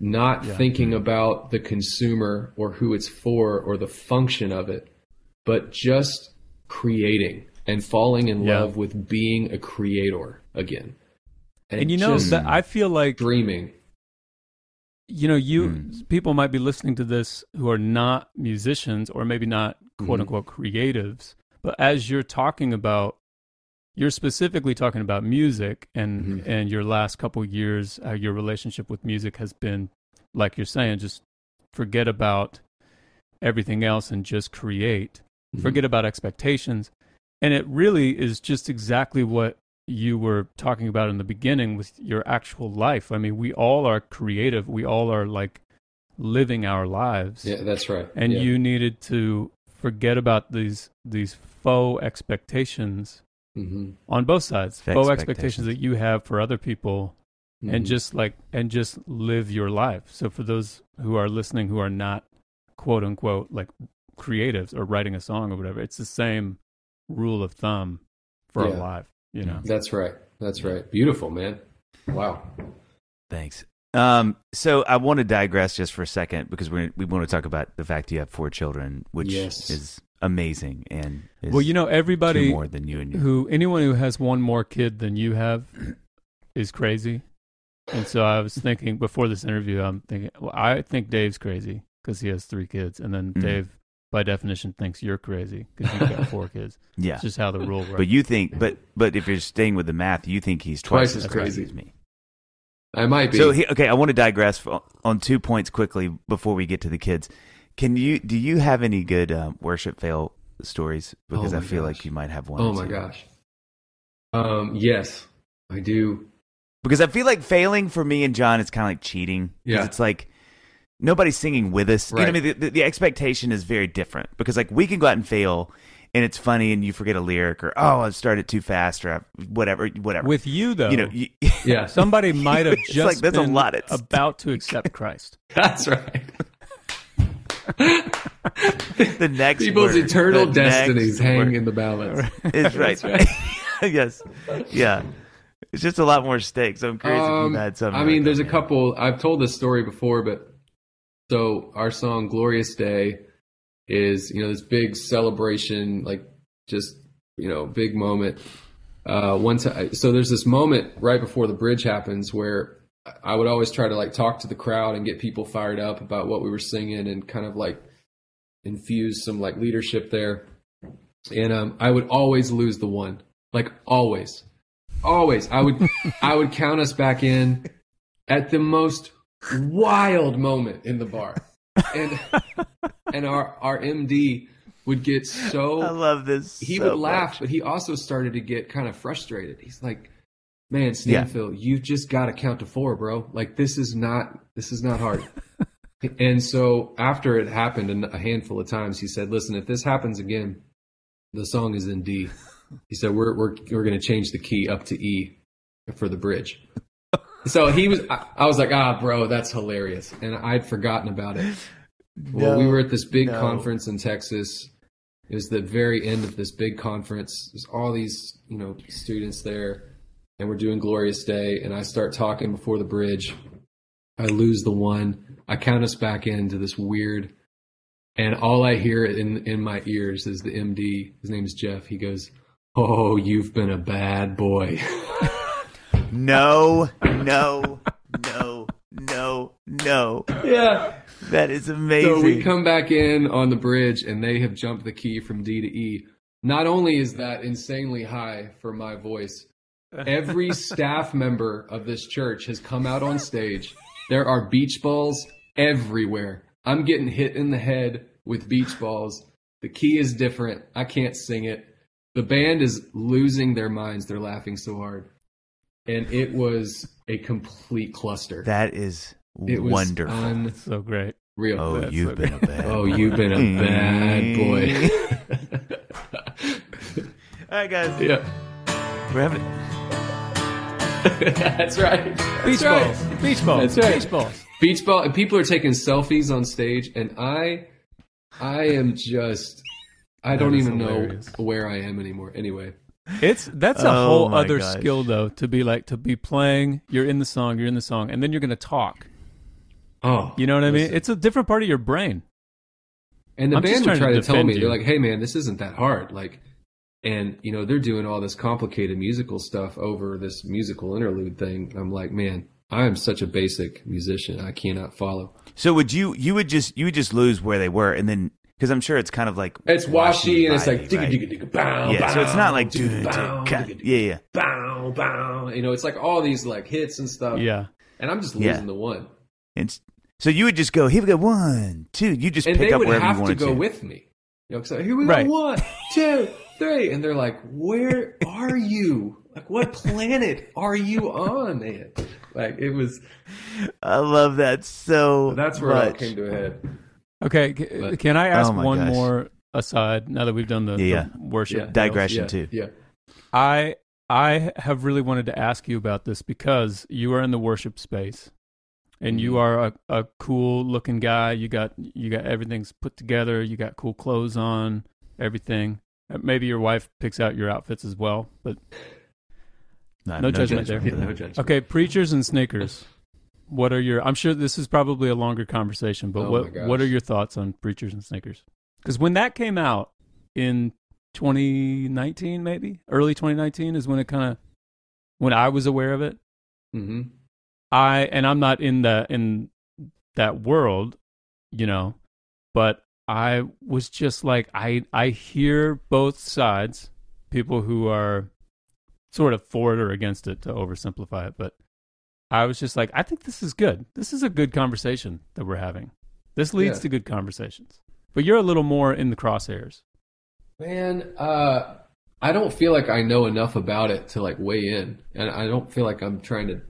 [SPEAKER 3] Not
[SPEAKER 2] Yeah.
[SPEAKER 3] thinking about the consumer or who it's for or the function of it, but just creating and falling in
[SPEAKER 2] Yeah.
[SPEAKER 3] love with being a creator again.
[SPEAKER 2] and, you know that i feel like
[SPEAKER 3] dreaming.
[SPEAKER 2] you know you
[SPEAKER 1] Mm.
[SPEAKER 2] people might be listening to this who are not musicians or maybe not quote
[SPEAKER 3] Mhm.
[SPEAKER 2] unquote creatives but as you're talking about you're specifically talking about music and
[SPEAKER 3] Mhm.
[SPEAKER 2] and your last couple years uh, your relationship with music has been like you're saying just forget about everything else and just create
[SPEAKER 3] Mm-hmm.
[SPEAKER 2] forget about expectations and it really is just exactly what you were talking about in the beginning with your actual life i mean we all are creative we all are like living our lives
[SPEAKER 3] Yeah, that's right.
[SPEAKER 2] and
[SPEAKER 3] Yeah.
[SPEAKER 2] you needed to forget about these these faux expectations
[SPEAKER 3] Mhm.
[SPEAKER 2] on both sides
[SPEAKER 1] Fake
[SPEAKER 2] faux
[SPEAKER 1] expectations.
[SPEAKER 2] expectations that you have for other people and
[SPEAKER 3] Mhm.
[SPEAKER 2] just like and just live your life so for those who are listening who are not quote unquote like creatives or writing a song or whatever it's the same rule of thumb for
[SPEAKER 3] Yeah.
[SPEAKER 2] a life you know
[SPEAKER 3] That's right. That's right. Beautiful, man. Wow.
[SPEAKER 1] Thanks. Um, so I want to digress just for a second because we we want to talk about the fact you have four children, which
[SPEAKER 3] Yes.
[SPEAKER 1] is amazing and is
[SPEAKER 2] well you know everybody
[SPEAKER 1] more than you and your
[SPEAKER 2] who anyone who has one more kid than you have <clears throat> is crazy and so i was thinking before this interview i'm thinking well, i think dave's crazy because he has three kids and then
[SPEAKER 1] Mhm.
[SPEAKER 2] dave by definition thinks you're crazy because you've got four kids <laughs>
[SPEAKER 1] yeah.
[SPEAKER 2] it's just how the rule works
[SPEAKER 1] But you think, but but if you're staying with the math, you think he's
[SPEAKER 3] Twice
[SPEAKER 1] twice,
[SPEAKER 3] as
[SPEAKER 1] as crazy
[SPEAKER 3] crazy.
[SPEAKER 1] as me.
[SPEAKER 3] I might be.
[SPEAKER 1] So he, okay, I want to digress for, on two points quickly before we get to the kids. Can you do you have any good um, worship fail stories? Because
[SPEAKER 3] Oh
[SPEAKER 1] I feel
[SPEAKER 3] gosh.
[SPEAKER 1] like you might have one.
[SPEAKER 3] oh
[SPEAKER 1] or
[SPEAKER 3] my
[SPEAKER 1] two.
[SPEAKER 3] gosh. Um, yes, I do.
[SPEAKER 1] Because I feel like failing for me and John is kind of like cheating.
[SPEAKER 3] Yeah.
[SPEAKER 1] it's like nobody's singing with us. You know what I mean? The, the, the expectation is very different because like we can go out and fail. And it's funny, and you forget a lyric, or oh, I started too fast, or whatever, whatever.
[SPEAKER 2] with you though
[SPEAKER 1] you know, you, <laughs>
[SPEAKER 3] Yeah, <laughs>
[SPEAKER 2] somebody might have just
[SPEAKER 1] like, that's a
[SPEAKER 2] been
[SPEAKER 1] lot at stake.
[SPEAKER 2] about to accept christ <laughs>
[SPEAKER 3] that's right.
[SPEAKER 1] the next
[SPEAKER 3] People's
[SPEAKER 1] word,
[SPEAKER 3] eternal destinies hang
[SPEAKER 1] word.
[SPEAKER 3] in the balance.
[SPEAKER 1] Is right.
[SPEAKER 3] That's
[SPEAKER 1] yes. Yeah. It's just a lot more stakes. I'm curious if
[SPEAKER 3] Um,
[SPEAKER 1] you've had something.
[SPEAKER 3] I mean, there's a couple. I've told this story before, but so our song "Glorious Day" is you know this big celebration, like just you know big moment. Uh, one time, so there's this moment right before the bridge happens where I would always try to like talk to the crowd and get people fired up about what we were singing and kind of like infuse some like leadership there. And um, I would always lose the one, like always, always. I would <laughs> I would count us back in at the most wild moment in the bar, and <laughs> and our our MD would get so
[SPEAKER 1] I love this.
[SPEAKER 3] he
[SPEAKER 1] so
[SPEAKER 3] would laugh,
[SPEAKER 1] much.
[SPEAKER 3] but he also started to get kind of frustrated. He's like, "Man,
[SPEAKER 1] Yeah.
[SPEAKER 3] Stanfill, you just got to count to four, bro. Like this is not this is not hard." <laughs> And so after it happened a handful of times, he said, "Listen, if this happens again, the song is in D." He said, "We're we're we're going to change the key up to E for the bridge." So he was. I, I was like, "Ah, bro, that's hilarious," and I'd forgotten about it. Well, we were at this big
[SPEAKER 1] no.
[SPEAKER 3] conference in Texas. It was the very end of this big conference. There's all these, you know, students there, and we're doing Glorious Day. And I start talking before the bridge. I lose the one. I count us back into this weird, and all I hear in in my ears is the MD. His name is Jeff. He goes, "Oh, you've been a bad boy." <laughs>
[SPEAKER 1] No, no, no, no, no.
[SPEAKER 3] yeah.
[SPEAKER 1] That is amazing.
[SPEAKER 3] So we come back in on the bridge and they have jumped the key from D to E. Not only is that insanely high for my voice, every <laughs> staff member of this church has come out on stage. There are beach balls everywhere. I'm getting hit in the head with beach balls. The key is different. I can't sing it. The band is losing their minds. They're laughing so hard. And it was a complete cluster.
[SPEAKER 1] that is
[SPEAKER 3] it was
[SPEAKER 1] wonderful.
[SPEAKER 3] unreal.
[SPEAKER 2] So great.
[SPEAKER 1] oh,
[SPEAKER 2] That's
[SPEAKER 1] you've
[SPEAKER 2] so
[SPEAKER 1] been a bad.
[SPEAKER 3] Oh, you've been a bad boy. <laughs> <laughs>
[SPEAKER 1] All right, guys.
[SPEAKER 3] yeah,
[SPEAKER 1] We're having. <laughs>
[SPEAKER 3] that's right. That's
[SPEAKER 2] Beach
[SPEAKER 3] right.
[SPEAKER 2] balls. Beach balls.
[SPEAKER 3] That's right.
[SPEAKER 2] Beach balls.
[SPEAKER 3] Beach ball. And people are taking selfies on stage, and I, I am just, I
[SPEAKER 2] That
[SPEAKER 3] don't even
[SPEAKER 2] hilarious.
[SPEAKER 3] know where I am anymore. Anyway,
[SPEAKER 2] It's that's a
[SPEAKER 1] Oh
[SPEAKER 2] whole other
[SPEAKER 1] gosh.
[SPEAKER 2] skill though to be like to be playing. You're in the song. You're in the song, and then you're gonna talk.
[SPEAKER 3] oh,
[SPEAKER 2] You know what I mean? It's a different part of your brain.
[SPEAKER 3] And the
[SPEAKER 2] I'm
[SPEAKER 3] band would
[SPEAKER 2] trying
[SPEAKER 3] try
[SPEAKER 2] to
[SPEAKER 3] to, tell me,
[SPEAKER 2] you.
[SPEAKER 3] they're like, "Hey, man, this isn't that hard." Like, and you know, they're doing all this complicated musical stuff over this musical interlude thing. I'm like, man, I am such a basic musician. I cannot follow.
[SPEAKER 1] So would you? You would just you would just lose where they were, and then because I'm sure it's kind of like
[SPEAKER 3] It's washy, and it's like
[SPEAKER 1] vibey,
[SPEAKER 3] digga
[SPEAKER 1] right?
[SPEAKER 3] digga digga bow.
[SPEAKER 1] Yeah, so it's not like
[SPEAKER 3] digga,
[SPEAKER 1] dun,
[SPEAKER 3] bow, digga, digga,
[SPEAKER 1] yeah, yeah.
[SPEAKER 3] bow bow. You know, it's like all these like hits and stuff.
[SPEAKER 2] Yeah.
[SPEAKER 3] and I'm just
[SPEAKER 1] Yeah.
[SPEAKER 3] losing the one.
[SPEAKER 1] It's, so you would just go here we go one two. You just
[SPEAKER 3] And
[SPEAKER 1] pick
[SPEAKER 3] they
[SPEAKER 1] up
[SPEAKER 3] would
[SPEAKER 1] wherever you
[SPEAKER 3] have to
[SPEAKER 1] wanted
[SPEAKER 3] go with me. You know, so here we
[SPEAKER 2] Right.
[SPEAKER 3] go, one, two, three, and they're like, "Where are you? Like, what planet are you on, man?" Like, it was.
[SPEAKER 1] I love that so.
[SPEAKER 3] That's where it all came to a head.
[SPEAKER 2] Okay. c-
[SPEAKER 3] But-
[SPEAKER 2] can I ask
[SPEAKER 1] Oh my
[SPEAKER 2] one
[SPEAKER 1] gosh.
[SPEAKER 2] more aside? Now that we've done the, the worship
[SPEAKER 3] Yeah.
[SPEAKER 1] Digression
[SPEAKER 3] Yeah,
[SPEAKER 1] too.
[SPEAKER 3] yeah.
[SPEAKER 2] I I have really wanted to ask you about this because you are in the worship space and you
[SPEAKER 3] Mhm.
[SPEAKER 2] are a, a cool looking guy. You got you got everything's put together. You got cool clothes on, everything. Uh, Maybe your wife picks out your outfits as well, but No judgment there.
[SPEAKER 3] No judgment.
[SPEAKER 2] okay. Preachers and sneakers. What are your? I'm sure this is probably a longer conversation, but
[SPEAKER 3] Oh
[SPEAKER 2] what what are your thoughts on preachers and sneakers? Because when that came out in 2019, maybe early 2019 is when it kind of when I was aware of it.
[SPEAKER 3] hmm
[SPEAKER 2] I and I'm not in the in that world, you know, but I was just like I I hear both sides, people who are sort of for it or against it to oversimplify it, but I was just like I think this is good. This is a good conversation that we're having. This leads
[SPEAKER 3] Yeah.
[SPEAKER 2] to good conversations. But you're a little more in the crosshairs.
[SPEAKER 3] Man, uh, I don't feel like I know enough about it to like weigh in, and I don't feel like I'm trying to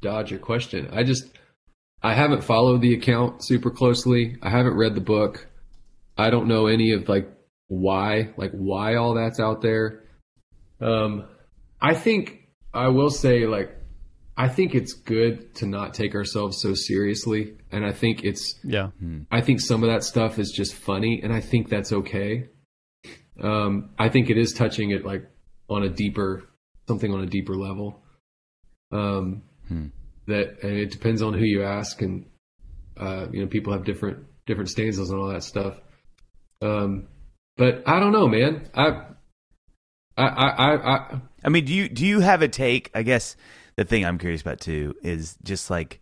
[SPEAKER 3] dodge your question. I just I haven't followed the account super closely. I haven't read the book. I don't know any of like why, like why all that's out there. Um, I think I will say like I think it's good to not take ourselves so seriously, and I think it's
[SPEAKER 2] Yeah.
[SPEAKER 3] I think some of that stuff is just funny, and I think that's okay. Um, I think it is touching it like on a deeper, something on a deeper level. Um,
[SPEAKER 1] Hmm.
[SPEAKER 3] that and it depends on who you ask, and uh, you know, people have different different stanzas and all that stuff. Um, but I don't know, man. I, I, I, I, I
[SPEAKER 1] I mean, do you do you have a take? I guess the thing I'm curious about too is just like,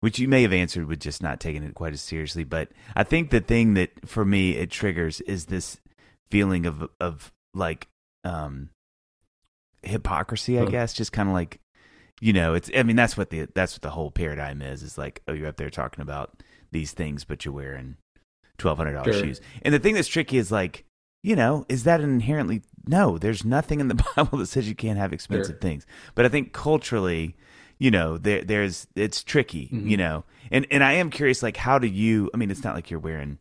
[SPEAKER 1] which you may have answered with just not taking it quite as seriously. But I think the thing that for me it triggers is this feeling of of like um hypocrisy. I
[SPEAKER 3] Huh.
[SPEAKER 1] guess just kind of like you know, it's. I mean, that's what the that's what the whole paradigm is. Is like, oh, you're up there talking about these things, but you're wearing twelve hundred dollars
[SPEAKER 3] Sure.
[SPEAKER 1] shoes. And the thing that's tricky is like, you know, is that an inherently no? There's nothing in the <laughs> Bible that says you can't have expensive
[SPEAKER 3] Sure.
[SPEAKER 1] things. But I think culturally, you know, there there's it's tricky,
[SPEAKER 3] Mhm.
[SPEAKER 1] you know. And and I am curious, like, how do you? I mean, it's not like you're wearing.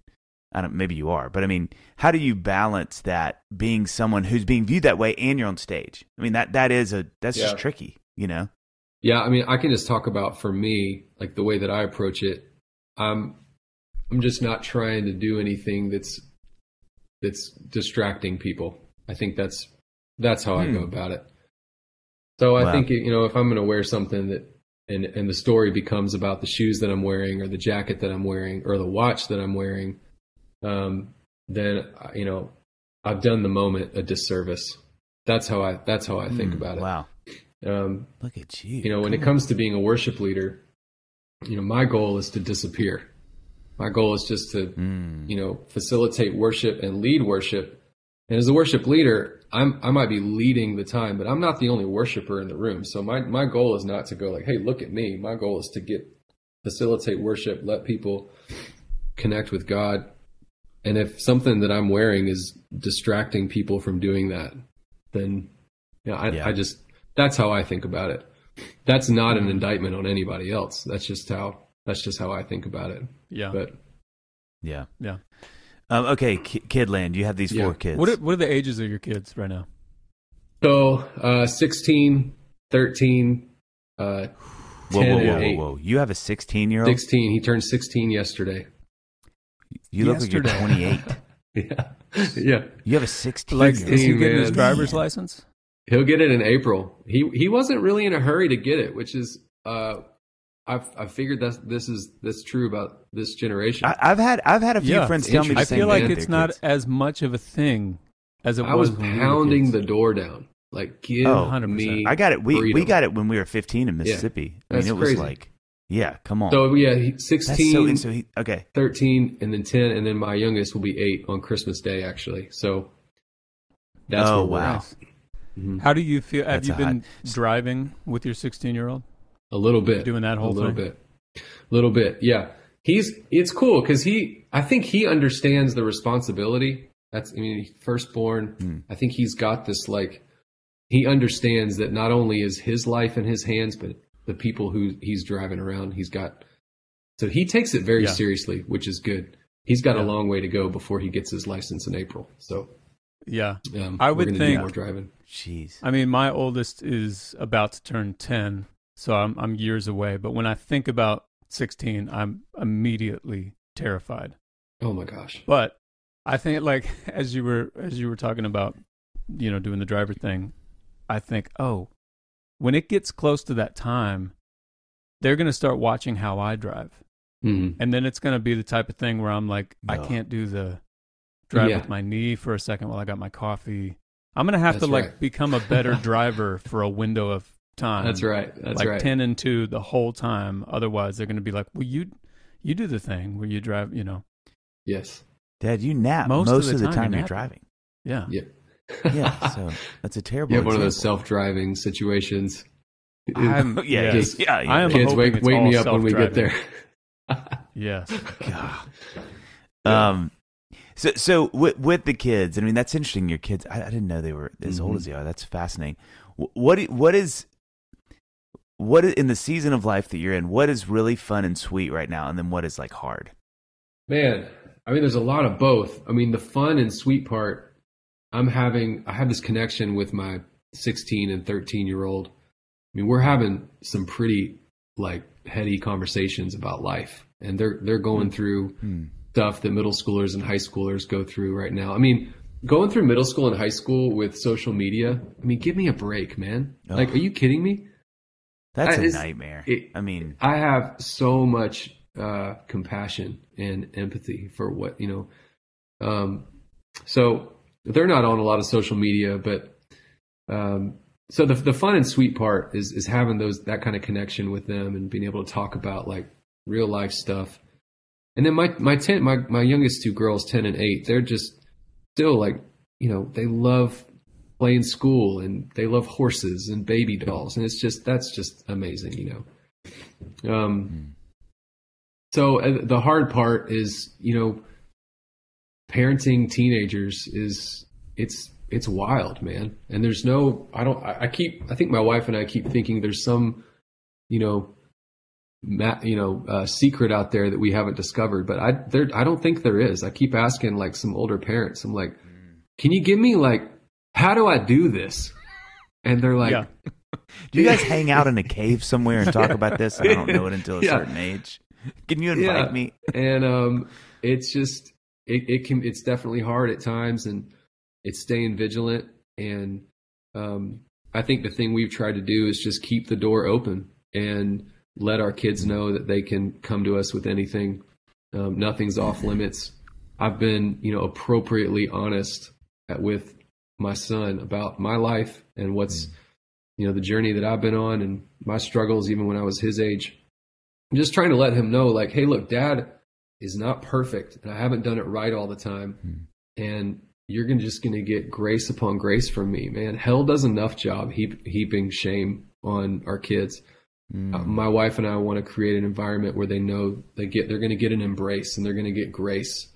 [SPEAKER 1] I don't. Maybe you are, but I mean, how do you balance that being someone who's being viewed that way and you're on stage? I mean, that that is a that's
[SPEAKER 3] Yeah.
[SPEAKER 1] just tricky, you know.
[SPEAKER 3] Yeah, I mean, I can just talk about for me, like the way that I approach it. I'm, I'm just not trying to do anything that's, that's distracting people. I think that's, that's how I
[SPEAKER 1] Hmm.
[SPEAKER 3] go about it. So I
[SPEAKER 1] Wow.
[SPEAKER 3] think you know, if I'm going to wear something that, and and the story becomes about the shoes that I'm wearing, or the jacket that I'm wearing, or the watch that I'm wearing, um, then you know, I've done the moment a disservice. That's how I. That's how I think
[SPEAKER 1] Hmm,
[SPEAKER 3] about it.
[SPEAKER 1] Wow,
[SPEAKER 3] Um,
[SPEAKER 1] look at you.
[SPEAKER 3] you know, when it
[SPEAKER 1] Come
[SPEAKER 3] comes to being a worship leader, you know, my goal is to disappear. My goal is just to.
[SPEAKER 1] Mm.
[SPEAKER 3] you know, facilitate worship and lead worship. And as a worship leader, I'm I might be leading the time, but I'm not the only worshiper in the room. So my my goal is not to go like, hey, look at me. My goal is to get facilitate worship, let people connect with God. And if something that I'm wearing is distracting people from doing that, then you know, I,
[SPEAKER 1] Yeah.
[SPEAKER 3] I just that's how I think about it. That's not an mm. indictment on anybody else. That's just how that's just how I think about it.
[SPEAKER 2] Yeah.
[SPEAKER 3] But
[SPEAKER 1] Yeah.
[SPEAKER 2] Yeah.
[SPEAKER 1] Um, okay, Ki- Kidland, you have these
[SPEAKER 3] Yeah.
[SPEAKER 1] four kids.
[SPEAKER 2] what are, what are the ages of your kids right now?
[SPEAKER 3] so uh 16, 13, uh
[SPEAKER 1] whoa,
[SPEAKER 3] 10
[SPEAKER 1] whoa,
[SPEAKER 3] and
[SPEAKER 1] whoa, whoa,
[SPEAKER 3] 8.
[SPEAKER 1] whoa! You have a 16 year old.
[SPEAKER 3] 16. He turned 16 yesterday.
[SPEAKER 1] You look like you're 28. <laughs>
[SPEAKER 3] Yeah. yeah.
[SPEAKER 1] You have a 16
[SPEAKER 2] Like,
[SPEAKER 1] year
[SPEAKER 2] is he
[SPEAKER 3] Hey,
[SPEAKER 2] getting his
[SPEAKER 3] man.
[SPEAKER 2] driver's license?
[SPEAKER 3] He'll get it in April. He he wasn't really in a hurry to get it, which is uh I've I figured that this is that's true about this generation.
[SPEAKER 1] I, I've had I've had a few
[SPEAKER 2] Yeah.
[SPEAKER 1] friends tell me the
[SPEAKER 2] I
[SPEAKER 1] same
[SPEAKER 2] feel like it's
[SPEAKER 1] with
[SPEAKER 2] not
[SPEAKER 1] kids.
[SPEAKER 2] as much of a thing as it was.
[SPEAKER 3] I was
[SPEAKER 2] was. when we
[SPEAKER 3] pounding the door down. Like give
[SPEAKER 1] Oh,
[SPEAKER 2] 100%.
[SPEAKER 3] me
[SPEAKER 1] I got it. We we
[SPEAKER 3] freedom.
[SPEAKER 1] got it when we were 15 in Mississippi. I
[SPEAKER 3] That's
[SPEAKER 1] mean, it was
[SPEAKER 3] crazy.
[SPEAKER 1] like, yeah, come on.
[SPEAKER 3] So yeah, he-
[SPEAKER 1] That's
[SPEAKER 3] 16,
[SPEAKER 1] so, and so he, okay.
[SPEAKER 3] 13 and then 10 and then my youngest will be 8 on Christmas day actually. So that's
[SPEAKER 1] Oh,
[SPEAKER 3] where we're
[SPEAKER 1] wow.
[SPEAKER 3] at. Mhm.
[SPEAKER 2] How do you feel? Have
[SPEAKER 1] That's
[SPEAKER 2] you
[SPEAKER 1] a
[SPEAKER 2] been driving with your 16 year old?
[SPEAKER 3] A little bit.
[SPEAKER 2] Doing that whole
[SPEAKER 3] a little
[SPEAKER 2] thing?
[SPEAKER 3] bit. A little bit. Yeah. He's it's cool cuz he I think he understands the responsibility. That's I mean, firstborn.
[SPEAKER 1] Hmm.
[SPEAKER 3] I think he's got this like he understands that not only is his life in his hands but the people who he's driving around, he's got so he takes it very
[SPEAKER 2] Yeah.
[SPEAKER 3] seriously, which is good. He's got
[SPEAKER 2] Yeah.
[SPEAKER 3] a long way to go before he gets his license in April. So
[SPEAKER 2] Yeah.
[SPEAKER 3] um,
[SPEAKER 2] I would think-
[SPEAKER 3] do more driving.
[SPEAKER 1] Jeez.
[SPEAKER 2] I mean, my oldest is about to turn 10, so I'm, I'm years away. But when I think about 16, I'm immediately terrified.
[SPEAKER 3] Oh my gosh.
[SPEAKER 2] But I think, like <laughs> as you were as you were talking about, you know, doing the driver thing, I think, oh, when it gets close to that time, they're going to start watching how I drive,
[SPEAKER 3] Mhm.
[SPEAKER 2] and then it's going to be the type of thing where I'm like, I can't do the drive
[SPEAKER 3] Yeah.
[SPEAKER 2] with my knee for a second while I got my coffee. I'm going to have
[SPEAKER 3] That's
[SPEAKER 2] to like
[SPEAKER 3] right.
[SPEAKER 2] become a better <laughs> driver for a window of time.
[SPEAKER 3] That's right. That's right.
[SPEAKER 2] like
[SPEAKER 3] right.
[SPEAKER 2] 10 and 2 the whole time. Otherwise, they're going to be like, well, you you do the thing where you drive, you know.
[SPEAKER 3] yes.
[SPEAKER 1] Dad, you nap
[SPEAKER 2] Most
[SPEAKER 1] most,
[SPEAKER 2] of
[SPEAKER 1] of
[SPEAKER 2] the
[SPEAKER 1] the,
[SPEAKER 2] time
[SPEAKER 1] time,
[SPEAKER 2] you're
[SPEAKER 1] you're driving.
[SPEAKER 2] Yeah.
[SPEAKER 3] Yeah.
[SPEAKER 1] Yeah, <laughs> so that's a terrible.
[SPEAKER 3] You have one of those self-driving situations. <laughs>
[SPEAKER 2] I'm,
[SPEAKER 1] yeah,
[SPEAKER 2] yes.
[SPEAKER 1] just- yeah, yeah.
[SPEAKER 2] I am
[SPEAKER 3] Kids, wake, wake me up when we get there. <laughs>
[SPEAKER 2] Yes.
[SPEAKER 1] God.
[SPEAKER 3] Yeah.
[SPEAKER 1] Um, so so with, with the kids, I mean that's interesting. Your kids, I, I didn't know they were as old
[SPEAKER 3] Mhm.
[SPEAKER 1] as they are. That's fascinating. What what is what in the season of life that you're in? What is really fun and sweet right now, and then what is like hard?
[SPEAKER 3] Man, I mean, there's a lot of both. I mean, the fun and sweet part, I'm having, I have this connection with my 16 and 13 year old. I mean, we're having some pretty like heady conversations about life, and they're they're going through
[SPEAKER 1] Hmm.
[SPEAKER 3] stuff that middle schoolers and high schoolers go through right now. I mean, going through middle school and high school with social media. I mean, give me a break, man.
[SPEAKER 1] Oh.
[SPEAKER 3] Like, are you kidding me?
[SPEAKER 1] That's
[SPEAKER 3] I-
[SPEAKER 1] a nightmare.
[SPEAKER 3] it-
[SPEAKER 1] I mean,
[SPEAKER 3] I have so much uh, compassion and empathy for what you know. Um, so they're not on a lot of social media, but um, so the the fun and sweet part is is having those that kind of connection with them and being able to talk about like real life stuff. And then my my ten my my youngest two girls, ten and eight, they're just still like you know they love playing school and they love horses and baby dolls and it's just that's just amazing, you know. Um, so uh, the hard part is, you know, parenting teenagers is it's it's wild, man. And there's no, I don't, I I keep, I think my wife and I keep thinking there's some you know, ma- you know, uh, secret out there that we haven't discovered. But I, there, I don't think there is. I keep asking like some older parents. I'm like, can you give me like, how do I do this? And they're like,
[SPEAKER 2] Yeah.
[SPEAKER 1] Do you guys <laughs> hang out in a cave somewhere and talk about this? I don't know it until a
[SPEAKER 3] Yeah.
[SPEAKER 1] certain age. Can you invite
[SPEAKER 3] Yeah.
[SPEAKER 1] me?
[SPEAKER 3] and um, it's just it, it can it's definitely hard at times, and it's staying vigilant. And um, I think the thing we've tried to do is just keep the door open and let our kids know that they can come to us with anything. Um, nothing's off limits. I've been, you know, appropriately honest at, with my son about my life and what's, you know, the journey that I've been on and my struggles, even when I was his age. I'm just trying to let him know, like, hey, look, dad is not perfect and I haven't done it right all the time. And you're gonna just going to get grace upon grace from me, man. Hell does enough job heap, heaping shame on our kids.
[SPEAKER 1] Mm.
[SPEAKER 3] Uh, my wife and I want to create an environment where they know they get they're going to get an embrace and they're going to get grace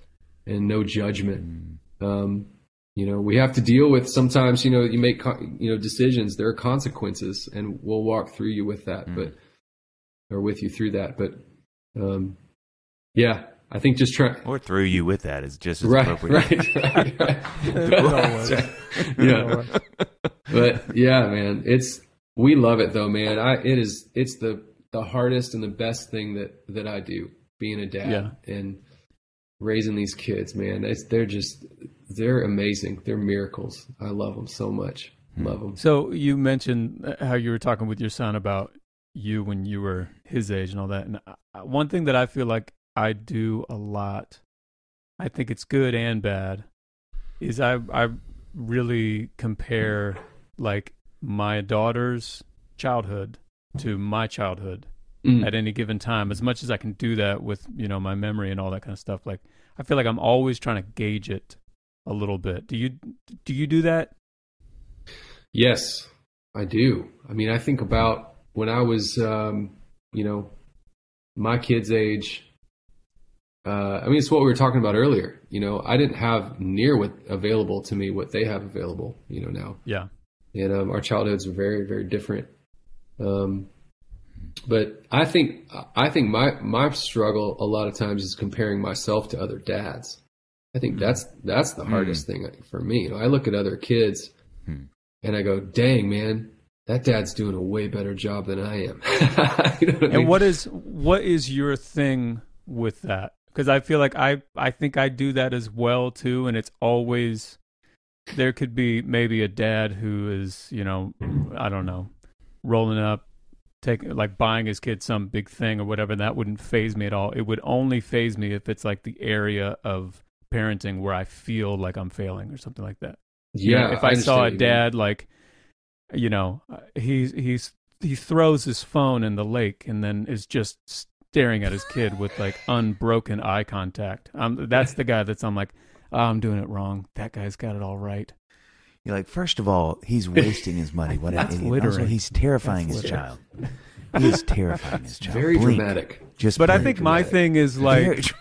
[SPEAKER 3] and no judgment. Um, you know, we have to deal with sometimes. You know, you make you know decisions. There are consequences, and we'll walk through you with that, but or with you through that. But um, yeah, I think just try.
[SPEAKER 1] Or through you with that is just as
[SPEAKER 3] Right,
[SPEAKER 1] appropriate.
[SPEAKER 3] right, right,
[SPEAKER 2] Always.
[SPEAKER 3] right. <laughs> yeah, but yeah, man, it's we love it though, man. I it is it's the the hardest and the best thing that that I do being a dad
[SPEAKER 2] Yeah.
[SPEAKER 3] and raising these kids, man. It's they're just they're amazing. They're miracles. I love them so much. Hmm. Love them.
[SPEAKER 2] So you mentioned uh, how you were talking with your son about you when you were his age and all that. And uh, uh, one thing that I feel like I do a lot, I think it's good and bad, is I I really compare like my daughter's childhood to my childhood
[SPEAKER 3] Mm.
[SPEAKER 2] at any given time as much as I can do that with you know my memory and all that kind of stuff like I feel like I'm always trying to gauge it a little bit do you do you do that
[SPEAKER 3] Yes, I do. I mean, I think about when I was, um, you know, my kid's age. Uh, I mean, it's what we were talking about earlier. You know, I didn't have near what available to me what they have available. You know now,
[SPEAKER 2] yeah
[SPEAKER 3] and um, our childhoods are very, very different. Um, but I think I think my my struggle a lot of times is comparing myself to other dads. I think that's that's the hardest thing for me. You know, I look at other kids
[SPEAKER 1] Hmm.
[SPEAKER 3] and I go, "Dang, man, that dad's doing a way better job than I am." <laughs> you know what I
[SPEAKER 2] And
[SPEAKER 3] mean?
[SPEAKER 2] what is what is your thing with that? Because I feel like I I think I do that as well too, and it's always there could be maybe a dad who is you know I don't know rolling up, taking like buying his kid some big thing or whatever. And that wouldn't phase me at all. It would only phase me if it's like the area of parenting where I feel like I'm failing or something like that. You know,
[SPEAKER 3] yeah,
[SPEAKER 2] if I, saw a
[SPEAKER 3] understand what you mean.
[SPEAKER 2] dad like, you know, he's he's he throws his phone in the lake and then is just staring at his kid with like <laughs> unbroken eye contact. Um, that's the guy that's I'm like, oh, I'm doing it wrong. That guy's got it all right.
[SPEAKER 1] You're like, first of all, he's wasting his money. What <laughs> an idiot.
[SPEAKER 2] littering.
[SPEAKER 1] Also, he's terrifying his
[SPEAKER 2] That's
[SPEAKER 1] child. He is terrifying his <laughs> child.
[SPEAKER 3] very
[SPEAKER 1] Blink.
[SPEAKER 3] dramatic.
[SPEAKER 1] Just
[SPEAKER 2] But I
[SPEAKER 1] blink.
[SPEAKER 2] think my thing is like
[SPEAKER 1] dramatic.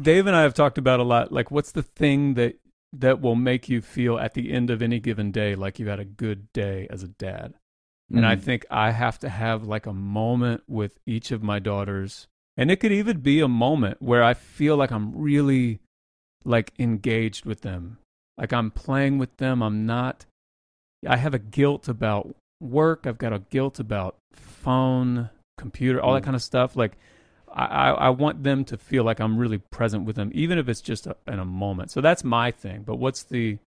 [SPEAKER 2] Dave and I have talked about a lot. Like, what's the thing that that will make you feel at the end of any given day like you had a good day as a dad? And I
[SPEAKER 3] Mhm.
[SPEAKER 2] think I have to have like a moment with each of my daughters. And it could even be a moment where I feel like I'm really like engaged with them. Like I'm playing with them. I'm not I have a guilt about work. I've got a guilt about phone, computer, all that
[SPEAKER 3] Mm.
[SPEAKER 2] kind of stuff. Like I, I want them to feel like I'm really present with them, even if it's just a, in a moment. So that's my thing. But what's the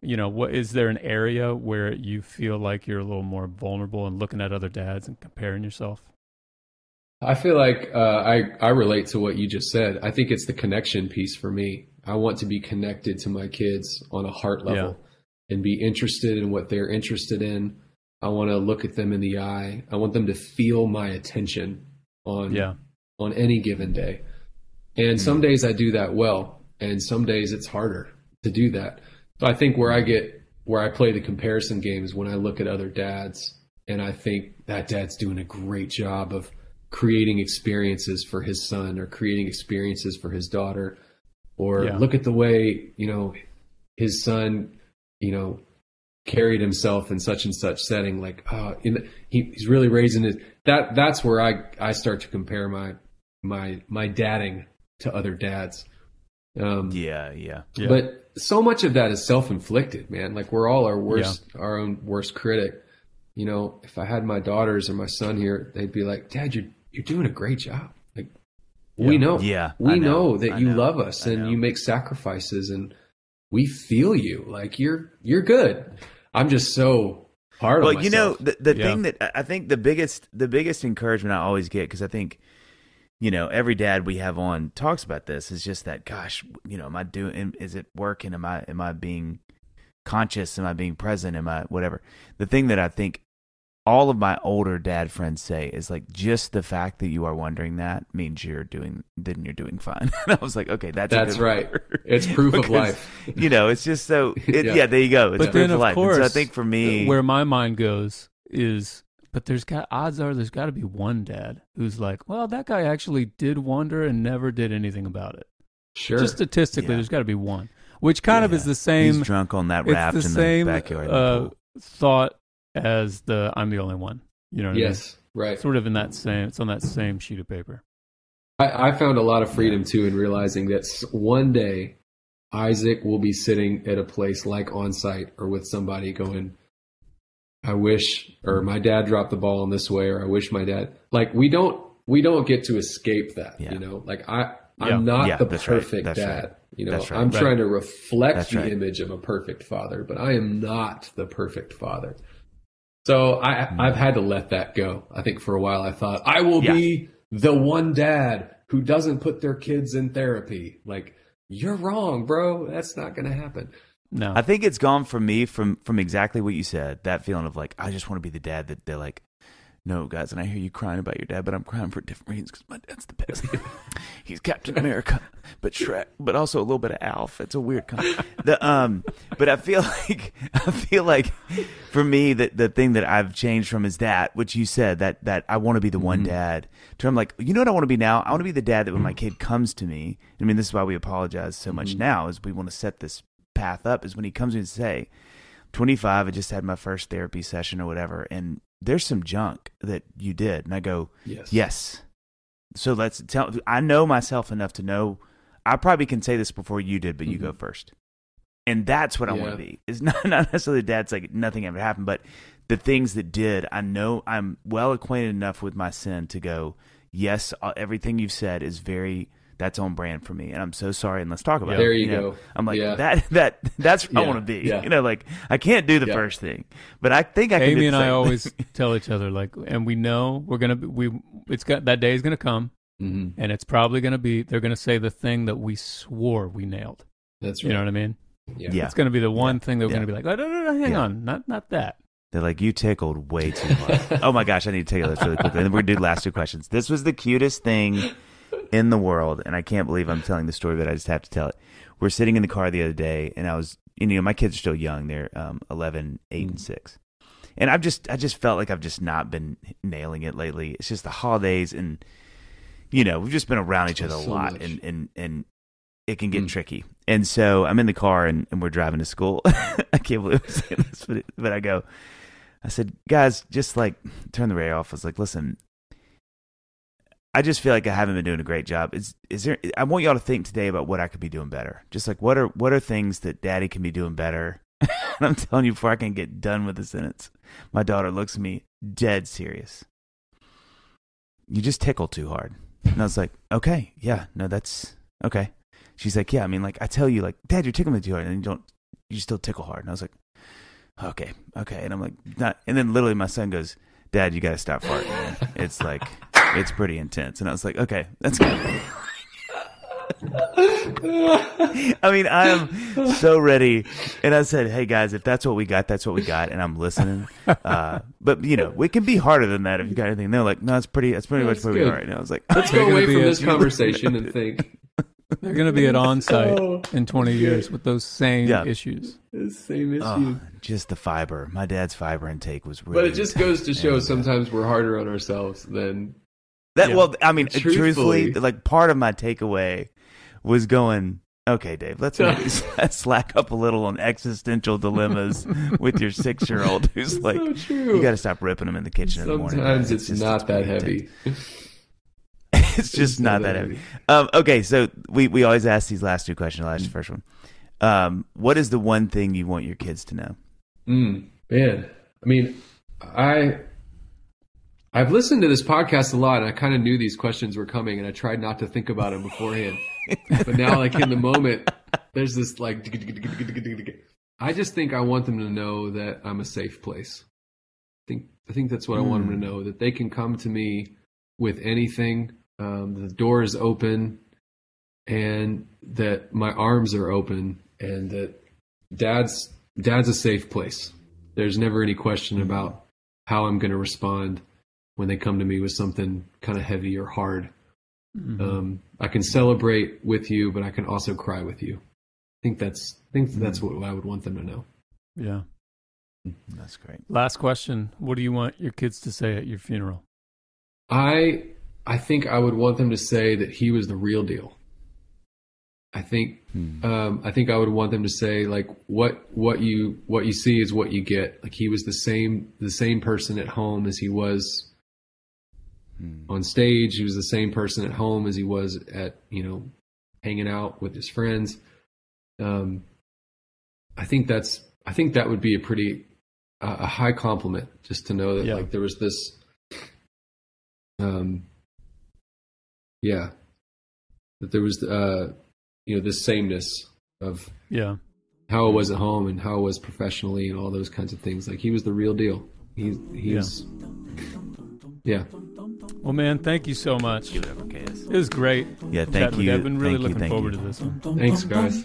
[SPEAKER 2] you know, what is there an area where you feel like you're a little more vulnerable and looking at other dads and comparing yourself?
[SPEAKER 3] I feel like uh, I I relate to what you just said. I think it's the connection piece for me. I want to be connected to my kids on a heart level and be interested in what they're interested in. I want to look at them in the eye. I want them to feel my attention on
[SPEAKER 2] Yeah.
[SPEAKER 3] On any given day. And hmm. some days I do that well, and some days it's harder to do that. But I think where I get where I play the comparison game is when I look at other dads and I think that dad's doing a great job of creating experiences for his son or creating experiences for his daughter or
[SPEAKER 2] Yeah.
[SPEAKER 3] look at the way, you know, his son, you know, carried himself in such and such setting. Like, oh, in, he, he's really raising it. That that's where I I start to compare my my my dadding to other dads. Um,
[SPEAKER 1] Yeah, yeah.
[SPEAKER 2] Yeah.
[SPEAKER 3] But so much of that is self inflicted, man. Like we're all our worst, our own worst critic. You know, if I had my daughters or my son here, they'd be like, "Dad, you're you're doing a great job. Like we know,
[SPEAKER 1] Yeah,
[SPEAKER 3] we
[SPEAKER 1] I know.
[SPEAKER 3] that
[SPEAKER 1] I
[SPEAKER 3] you
[SPEAKER 1] know.
[SPEAKER 3] love us
[SPEAKER 1] I
[SPEAKER 3] and
[SPEAKER 1] know.
[SPEAKER 3] you make sacrifices, and we feel you. Like you're you're good. I'm just so hard
[SPEAKER 1] Well, you know, the the
[SPEAKER 2] Yeah.
[SPEAKER 1] thing that I- I think the biggest the biggest encouragement I always get because I think, you know, every dad we have on talks about this is just that. Gosh, you know, am I doing? Is it working? Am I am I being conscious? Am I being present? Am I whatever? The thing that I think all of my older dad friends say is like just the fact that you are wondering that means you're doing then you're doing fine. <laughs> and I was like, okay, that's
[SPEAKER 3] That's right.
[SPEAKER 1] word.
[SPEAKER 3] It's proof of <laughs> life.
[SPEAKER 1] you know, it's just so. It, <laughs> yeah.
[SPEAKER 3] Yeah.
[SPEAKER 1] there you go. It's
[SPEAKER 2] But
[SPEAKER 1] proof
[SPEAKER 2] then,
[SPEAKER 1] of
[SPEAKER 2] of
[SPEAKER 1] life. And so I think for me,
[SPEAKER 2] where my mind goes is but there's got odds are there's got to be one dad who's like well that guy actually did wonder and never did anything about it
[SPEAKER 3] Sure.
[SPEAKER 2] just statistically
[SPEAKER 1] Yeah.
[SPEAKER 2] there's got to be one which kind of is the same
[SPEAKER 1] He's drunk on that raft
[SPEAKER 2] the
[SPEAKER 1] in
[SPEAKER 2] same
[SPEAKER 1] the backyard. in the
[SPEAKER 2] uh,
[SPEAKER 1] pool.
[SPEAKER 2] thought as the i'm the only one you know what
[SPEAKER 3] yes.
[SPEAKER 2] i
[SPEAKER 3] Right.
[SPEAKER 2] sort of in that same it's on that same sheet of paper
[SPEAKER 3] I, I found a lot of freedom too in realizing that one day Isaac will be sitting at a place like Onsite or with somebody going, I wish, or my dad dropped the ball in this way, or I wish my dad, like we don't, we don't get to escape that,
[SPEAKER 1] Yeah.
[SPEAKER 3] you know, like I, I'm not
[SPEAKER 1] Yeah,
[SPEAKER 3] the
[SPEAKER 1] right.
[SPEAKER 3] perfect
[SPEAKER 1] That's
[SPEAKER 3] dad.
[SPEAKER 1] right.
[SPEAKER 3] You know,
[SPEAKER 1] right.
[SPEAKER 3] I'm
[SPEAKER 2] Right.
[SPEAKER 3] trying to reflect
[SPEAKER 1] That's
[SPEAKER 3] the
[SPEAKER 1] right.
[SPEAKER 3] image of a perfect father, but I am not the perfect father. So I,
[SPEAKER 1] Hmm.
[SPEAKER 3] I've had to let that go. I think for a while I thought I will
[SPEAKER 1] Yeah.
[SPEAKER 3] be the one dad who doesn't put their kids in therapy. Like you're wrong, bro. That's not going to happen.
[SPEAKER 2] No
[SPEAKER 1] I think it's gone from me from from exactly what you said. That feeling of like I just want to be the dad that they're like, no guys, and I hear you crying about your dad, but I'm crying for different reasons because my dad's the best. <laughs> He's Captain America, but Shrek, but also a little bit of Alf. It's a weird kind. The um, but I feel <laughs> like I feel like for me that the thing that I've changed from is that which you said that that I want to be the one mm-hmm. dad. To I'm like, you know what I want to be now? I want to be the dad that when my mm. kid comes to me, I mean, this is why we apologize so much mm-hmm. now is we want to set this path up is when he comes in and say 25 i just had my first therapy session or whatever and there's some junk that you did. And i go
[SPEAKER 3] Yes.
[SPEAKER 1] yes. So let's tell i know myself enough to know i probably can say this before you did but you go first. And that's what i want to be. Is <laughs> not, not necessarily dad's like nothing ever happened but the things that did i know i'm well acquainted enough with my sin to go yes uh, everything you've said is very that's on brand for me and i'm so sorry and let's talk about it
[SPEAKER 3] There you
[SPEAKER 1] know?
[SPEAKER 3] go.
[SPEAKER 1] i'm like
[SPEAKER 3] Yeah.
[SPEAKER 1] that that that's where i want to be
[SPEAKER 3] yeah.
[SPEAKER 1] you know like i can't do the
[SPEAKER 3] Yeah.
[SPEAKER 1] first thing but i think i can do
[SPEAKER 2] amy and i always <laughs> tell each other like and we know we're gonna be we it's got that day is gonna come
[SPEAKER 3] hmm
[SPEAKER 2] and it's probably gonna be they're gonna say the thing that we swore we nailed
[SPEAKER 3] That's
[SPEAKER 2] you know what i mean
[SPEAKER 3] yeah.
[SPEAKER 1] Yeah.
[SPEAKER 2] It's going to be the one
[SPEAKER 1] Yeah.
[SPEAKER 2] thing that we're
[SPEAKER 1] Yeah.
[SPEAKER 2] going to be like, oh, no, no, no, hang
[SPEAKER 1] Yeah.
[SPEAKER 2] on, not not that.
[SPEAKER 1] They're like, you tickled way too hard. <laughs> oh my gosh, I need to tell you this really quickly. And then we're gonna do the last two questions. This was the cutest thing in the world, and I can't believe I'm telling the story, but I just have to tell it. We're sitting in the car the other day, and I was, you know, my kids are still young. They're um, 11, 8, and six, and I've just, I just felt like I've just not been nailing it lately. It's just the holidays, and you know, we've just been around each other a lot,
[SPEAKER 3] much.
[SPEAKER 1] and and and it can get
[SPEAKER 3] Mm.
[SPEAKER 1] tricky. And so I'm in the car, and, and we're driving to school. <laughs> I can't believe I'm saying this, but, but I go. I said, guys, just like turn the radio off. I was like, listen, I just feel like I haven't been doing a great job. Is is there? I want y'all to think today about what I could be doing better. Just like what are what are things that Daddy can be doing better? <laughs> I'm telling you, before I can get done with the sentence, my daughter looks at me dead serious. You just tickle too hard, and I was like, okay, yeah, no, that's okay. She's like, yeah, I mean, like I tell you, like, Dad, you're tickling me too hard, and you don't, you still tickle hard. And I was like, okay, okay. And I'm like, not. And then literally, my son goes, Dad, you got to stop farting. It's like, it's pretty intense. And I was like, okay, that's good. <laughs> I mean, I am so ready. And I said, hey guys, if that's what we got, that's what we got. And I'm listening. Uh, but you know, it can be harder than that if you got anything. And they're like, no, it's pretty. That's pretty much
[SPEAKER 3] That's
[SPEAKER 1] where we are right now. I was like,
[SPEAKER 3] Let's
[SPEAKER 2] They're
[SPEAKER 3] go
[SPEAKER 2] gonna
[SPEAKER 3] away
[SPEAKER 2] be
[SPEAKER 3] from
[SPEAKER 2] a-
[SPEAKER 3] this conversation and think <laughs>
[SPEAKER 2] They're going to be at Onsite
[SPEAKER 3] Oh.
[SPEAKER 2] in 20 years with those same
[SPEAKER 1] Yeah.
[SPEAKER 2] issues.
[SPEAKER 3] the same issue.
[SPEAKER 1] oh, just the fiber. My dad's fiber intake was really.
[SPEAKER 3] but it just
[SPEAKER 1] intense.
[SPEAKER 3] goes to show
[SPEAKER 1] And, uh,
[SPEAKER 3] sometimes we're harder on ourselves than
[SPEAKER 1] That
[SPEAKER 2] Yeah.
[SPEAKER 1] well, I mean,
[SPEAKER 3] Truthfully.
[SPEAKER 1] truthfully, like part of my takeaway was going. Okay, Dave, let's maybe <laughs> slack up a little on existential dilemmas with your six year old <laughs> who's like,
[SPEAKER 3] so true.
[SPEAKER 1] you got to stop ripping them in the kitchen in the morning.
[SPEAKER 3] Sometimes
[SPEAKER 1] man.
[SPEAKER 3] it's, not that heavy.
[SPEAKER 1] it's just not that heavy. Um, okay, so we, we always ask these last two questions. I'll ask the first one. Um, what is the one thing you want your kids to know?
[SPEAKER 3] Mm, man, I mean, I I've listened to this podcast a lot, and I kind of knew these questions were coming, and I tried not to think about them beforehand. <laughs> but now, like in the moment, there's this like. I just think I want them to know that I'm a safe place. I think I think that's what I want them to know that they can come to me with anything. Um, the door is open, and that my arms are open, and that dad's dad's a safe place. There's never any question about how I'm going to respond when they come to me with something kind of heavy or hard.
[SPEAKER 2] Mhm.
[SPEAKER 3] Um, I can celebrate with you, but I can also cry with you. I think that's I think that's what I would want them to know.
[SPEAKER 2] yeah.
[SPEAKER 1] That's great.
[SPEAKER 2] Last question. What do you want your kids to say at your funeral?
[SPEAKER 3] I I think I would want them to say that he was the real deal. I think
[SPEAKER 1] Hmm.
[SPEAKER 3] um, I think I would want them to say like what what you what you see is what you get. Like he was the same the same person at home as he was
[SPEAKER 1] Hmm.
[SPEAKER 3] on stage. He was the same person at home as he was at you know hanging out with his friends. Um, I think that's I think that would be a pretty uh, a high compliment just to know that
[SPEAKER 2] Yeah.
[SPEAKER 3] like there was this um yeah that there was uh you know this sameness of
[SPEAKER 2] Yeah.
[SPEAKER 3] how it was at home and how it was professionally and all those kinds of things like he was the real deal he he's yeah
[SPEAKER 2] Well, man, thank you so much.
[SPEAKER 1] Give it up for
[SPEAKER 2] It was great.
[SPEAKER 1] Yeah, thank
[SPEAKER 2] with
[SPEAKER 1] you.
[SPEAKER 2] you. I've been really
[SPEAKER 1] Thank you,
[SPEAKER 2] looking
[SPEAKER 1] thank
[SPEAKER 2] forward
[SPEAKER 1] you.
[SPEAKER 2] to this one.
[SPEAKER 3] thanks guys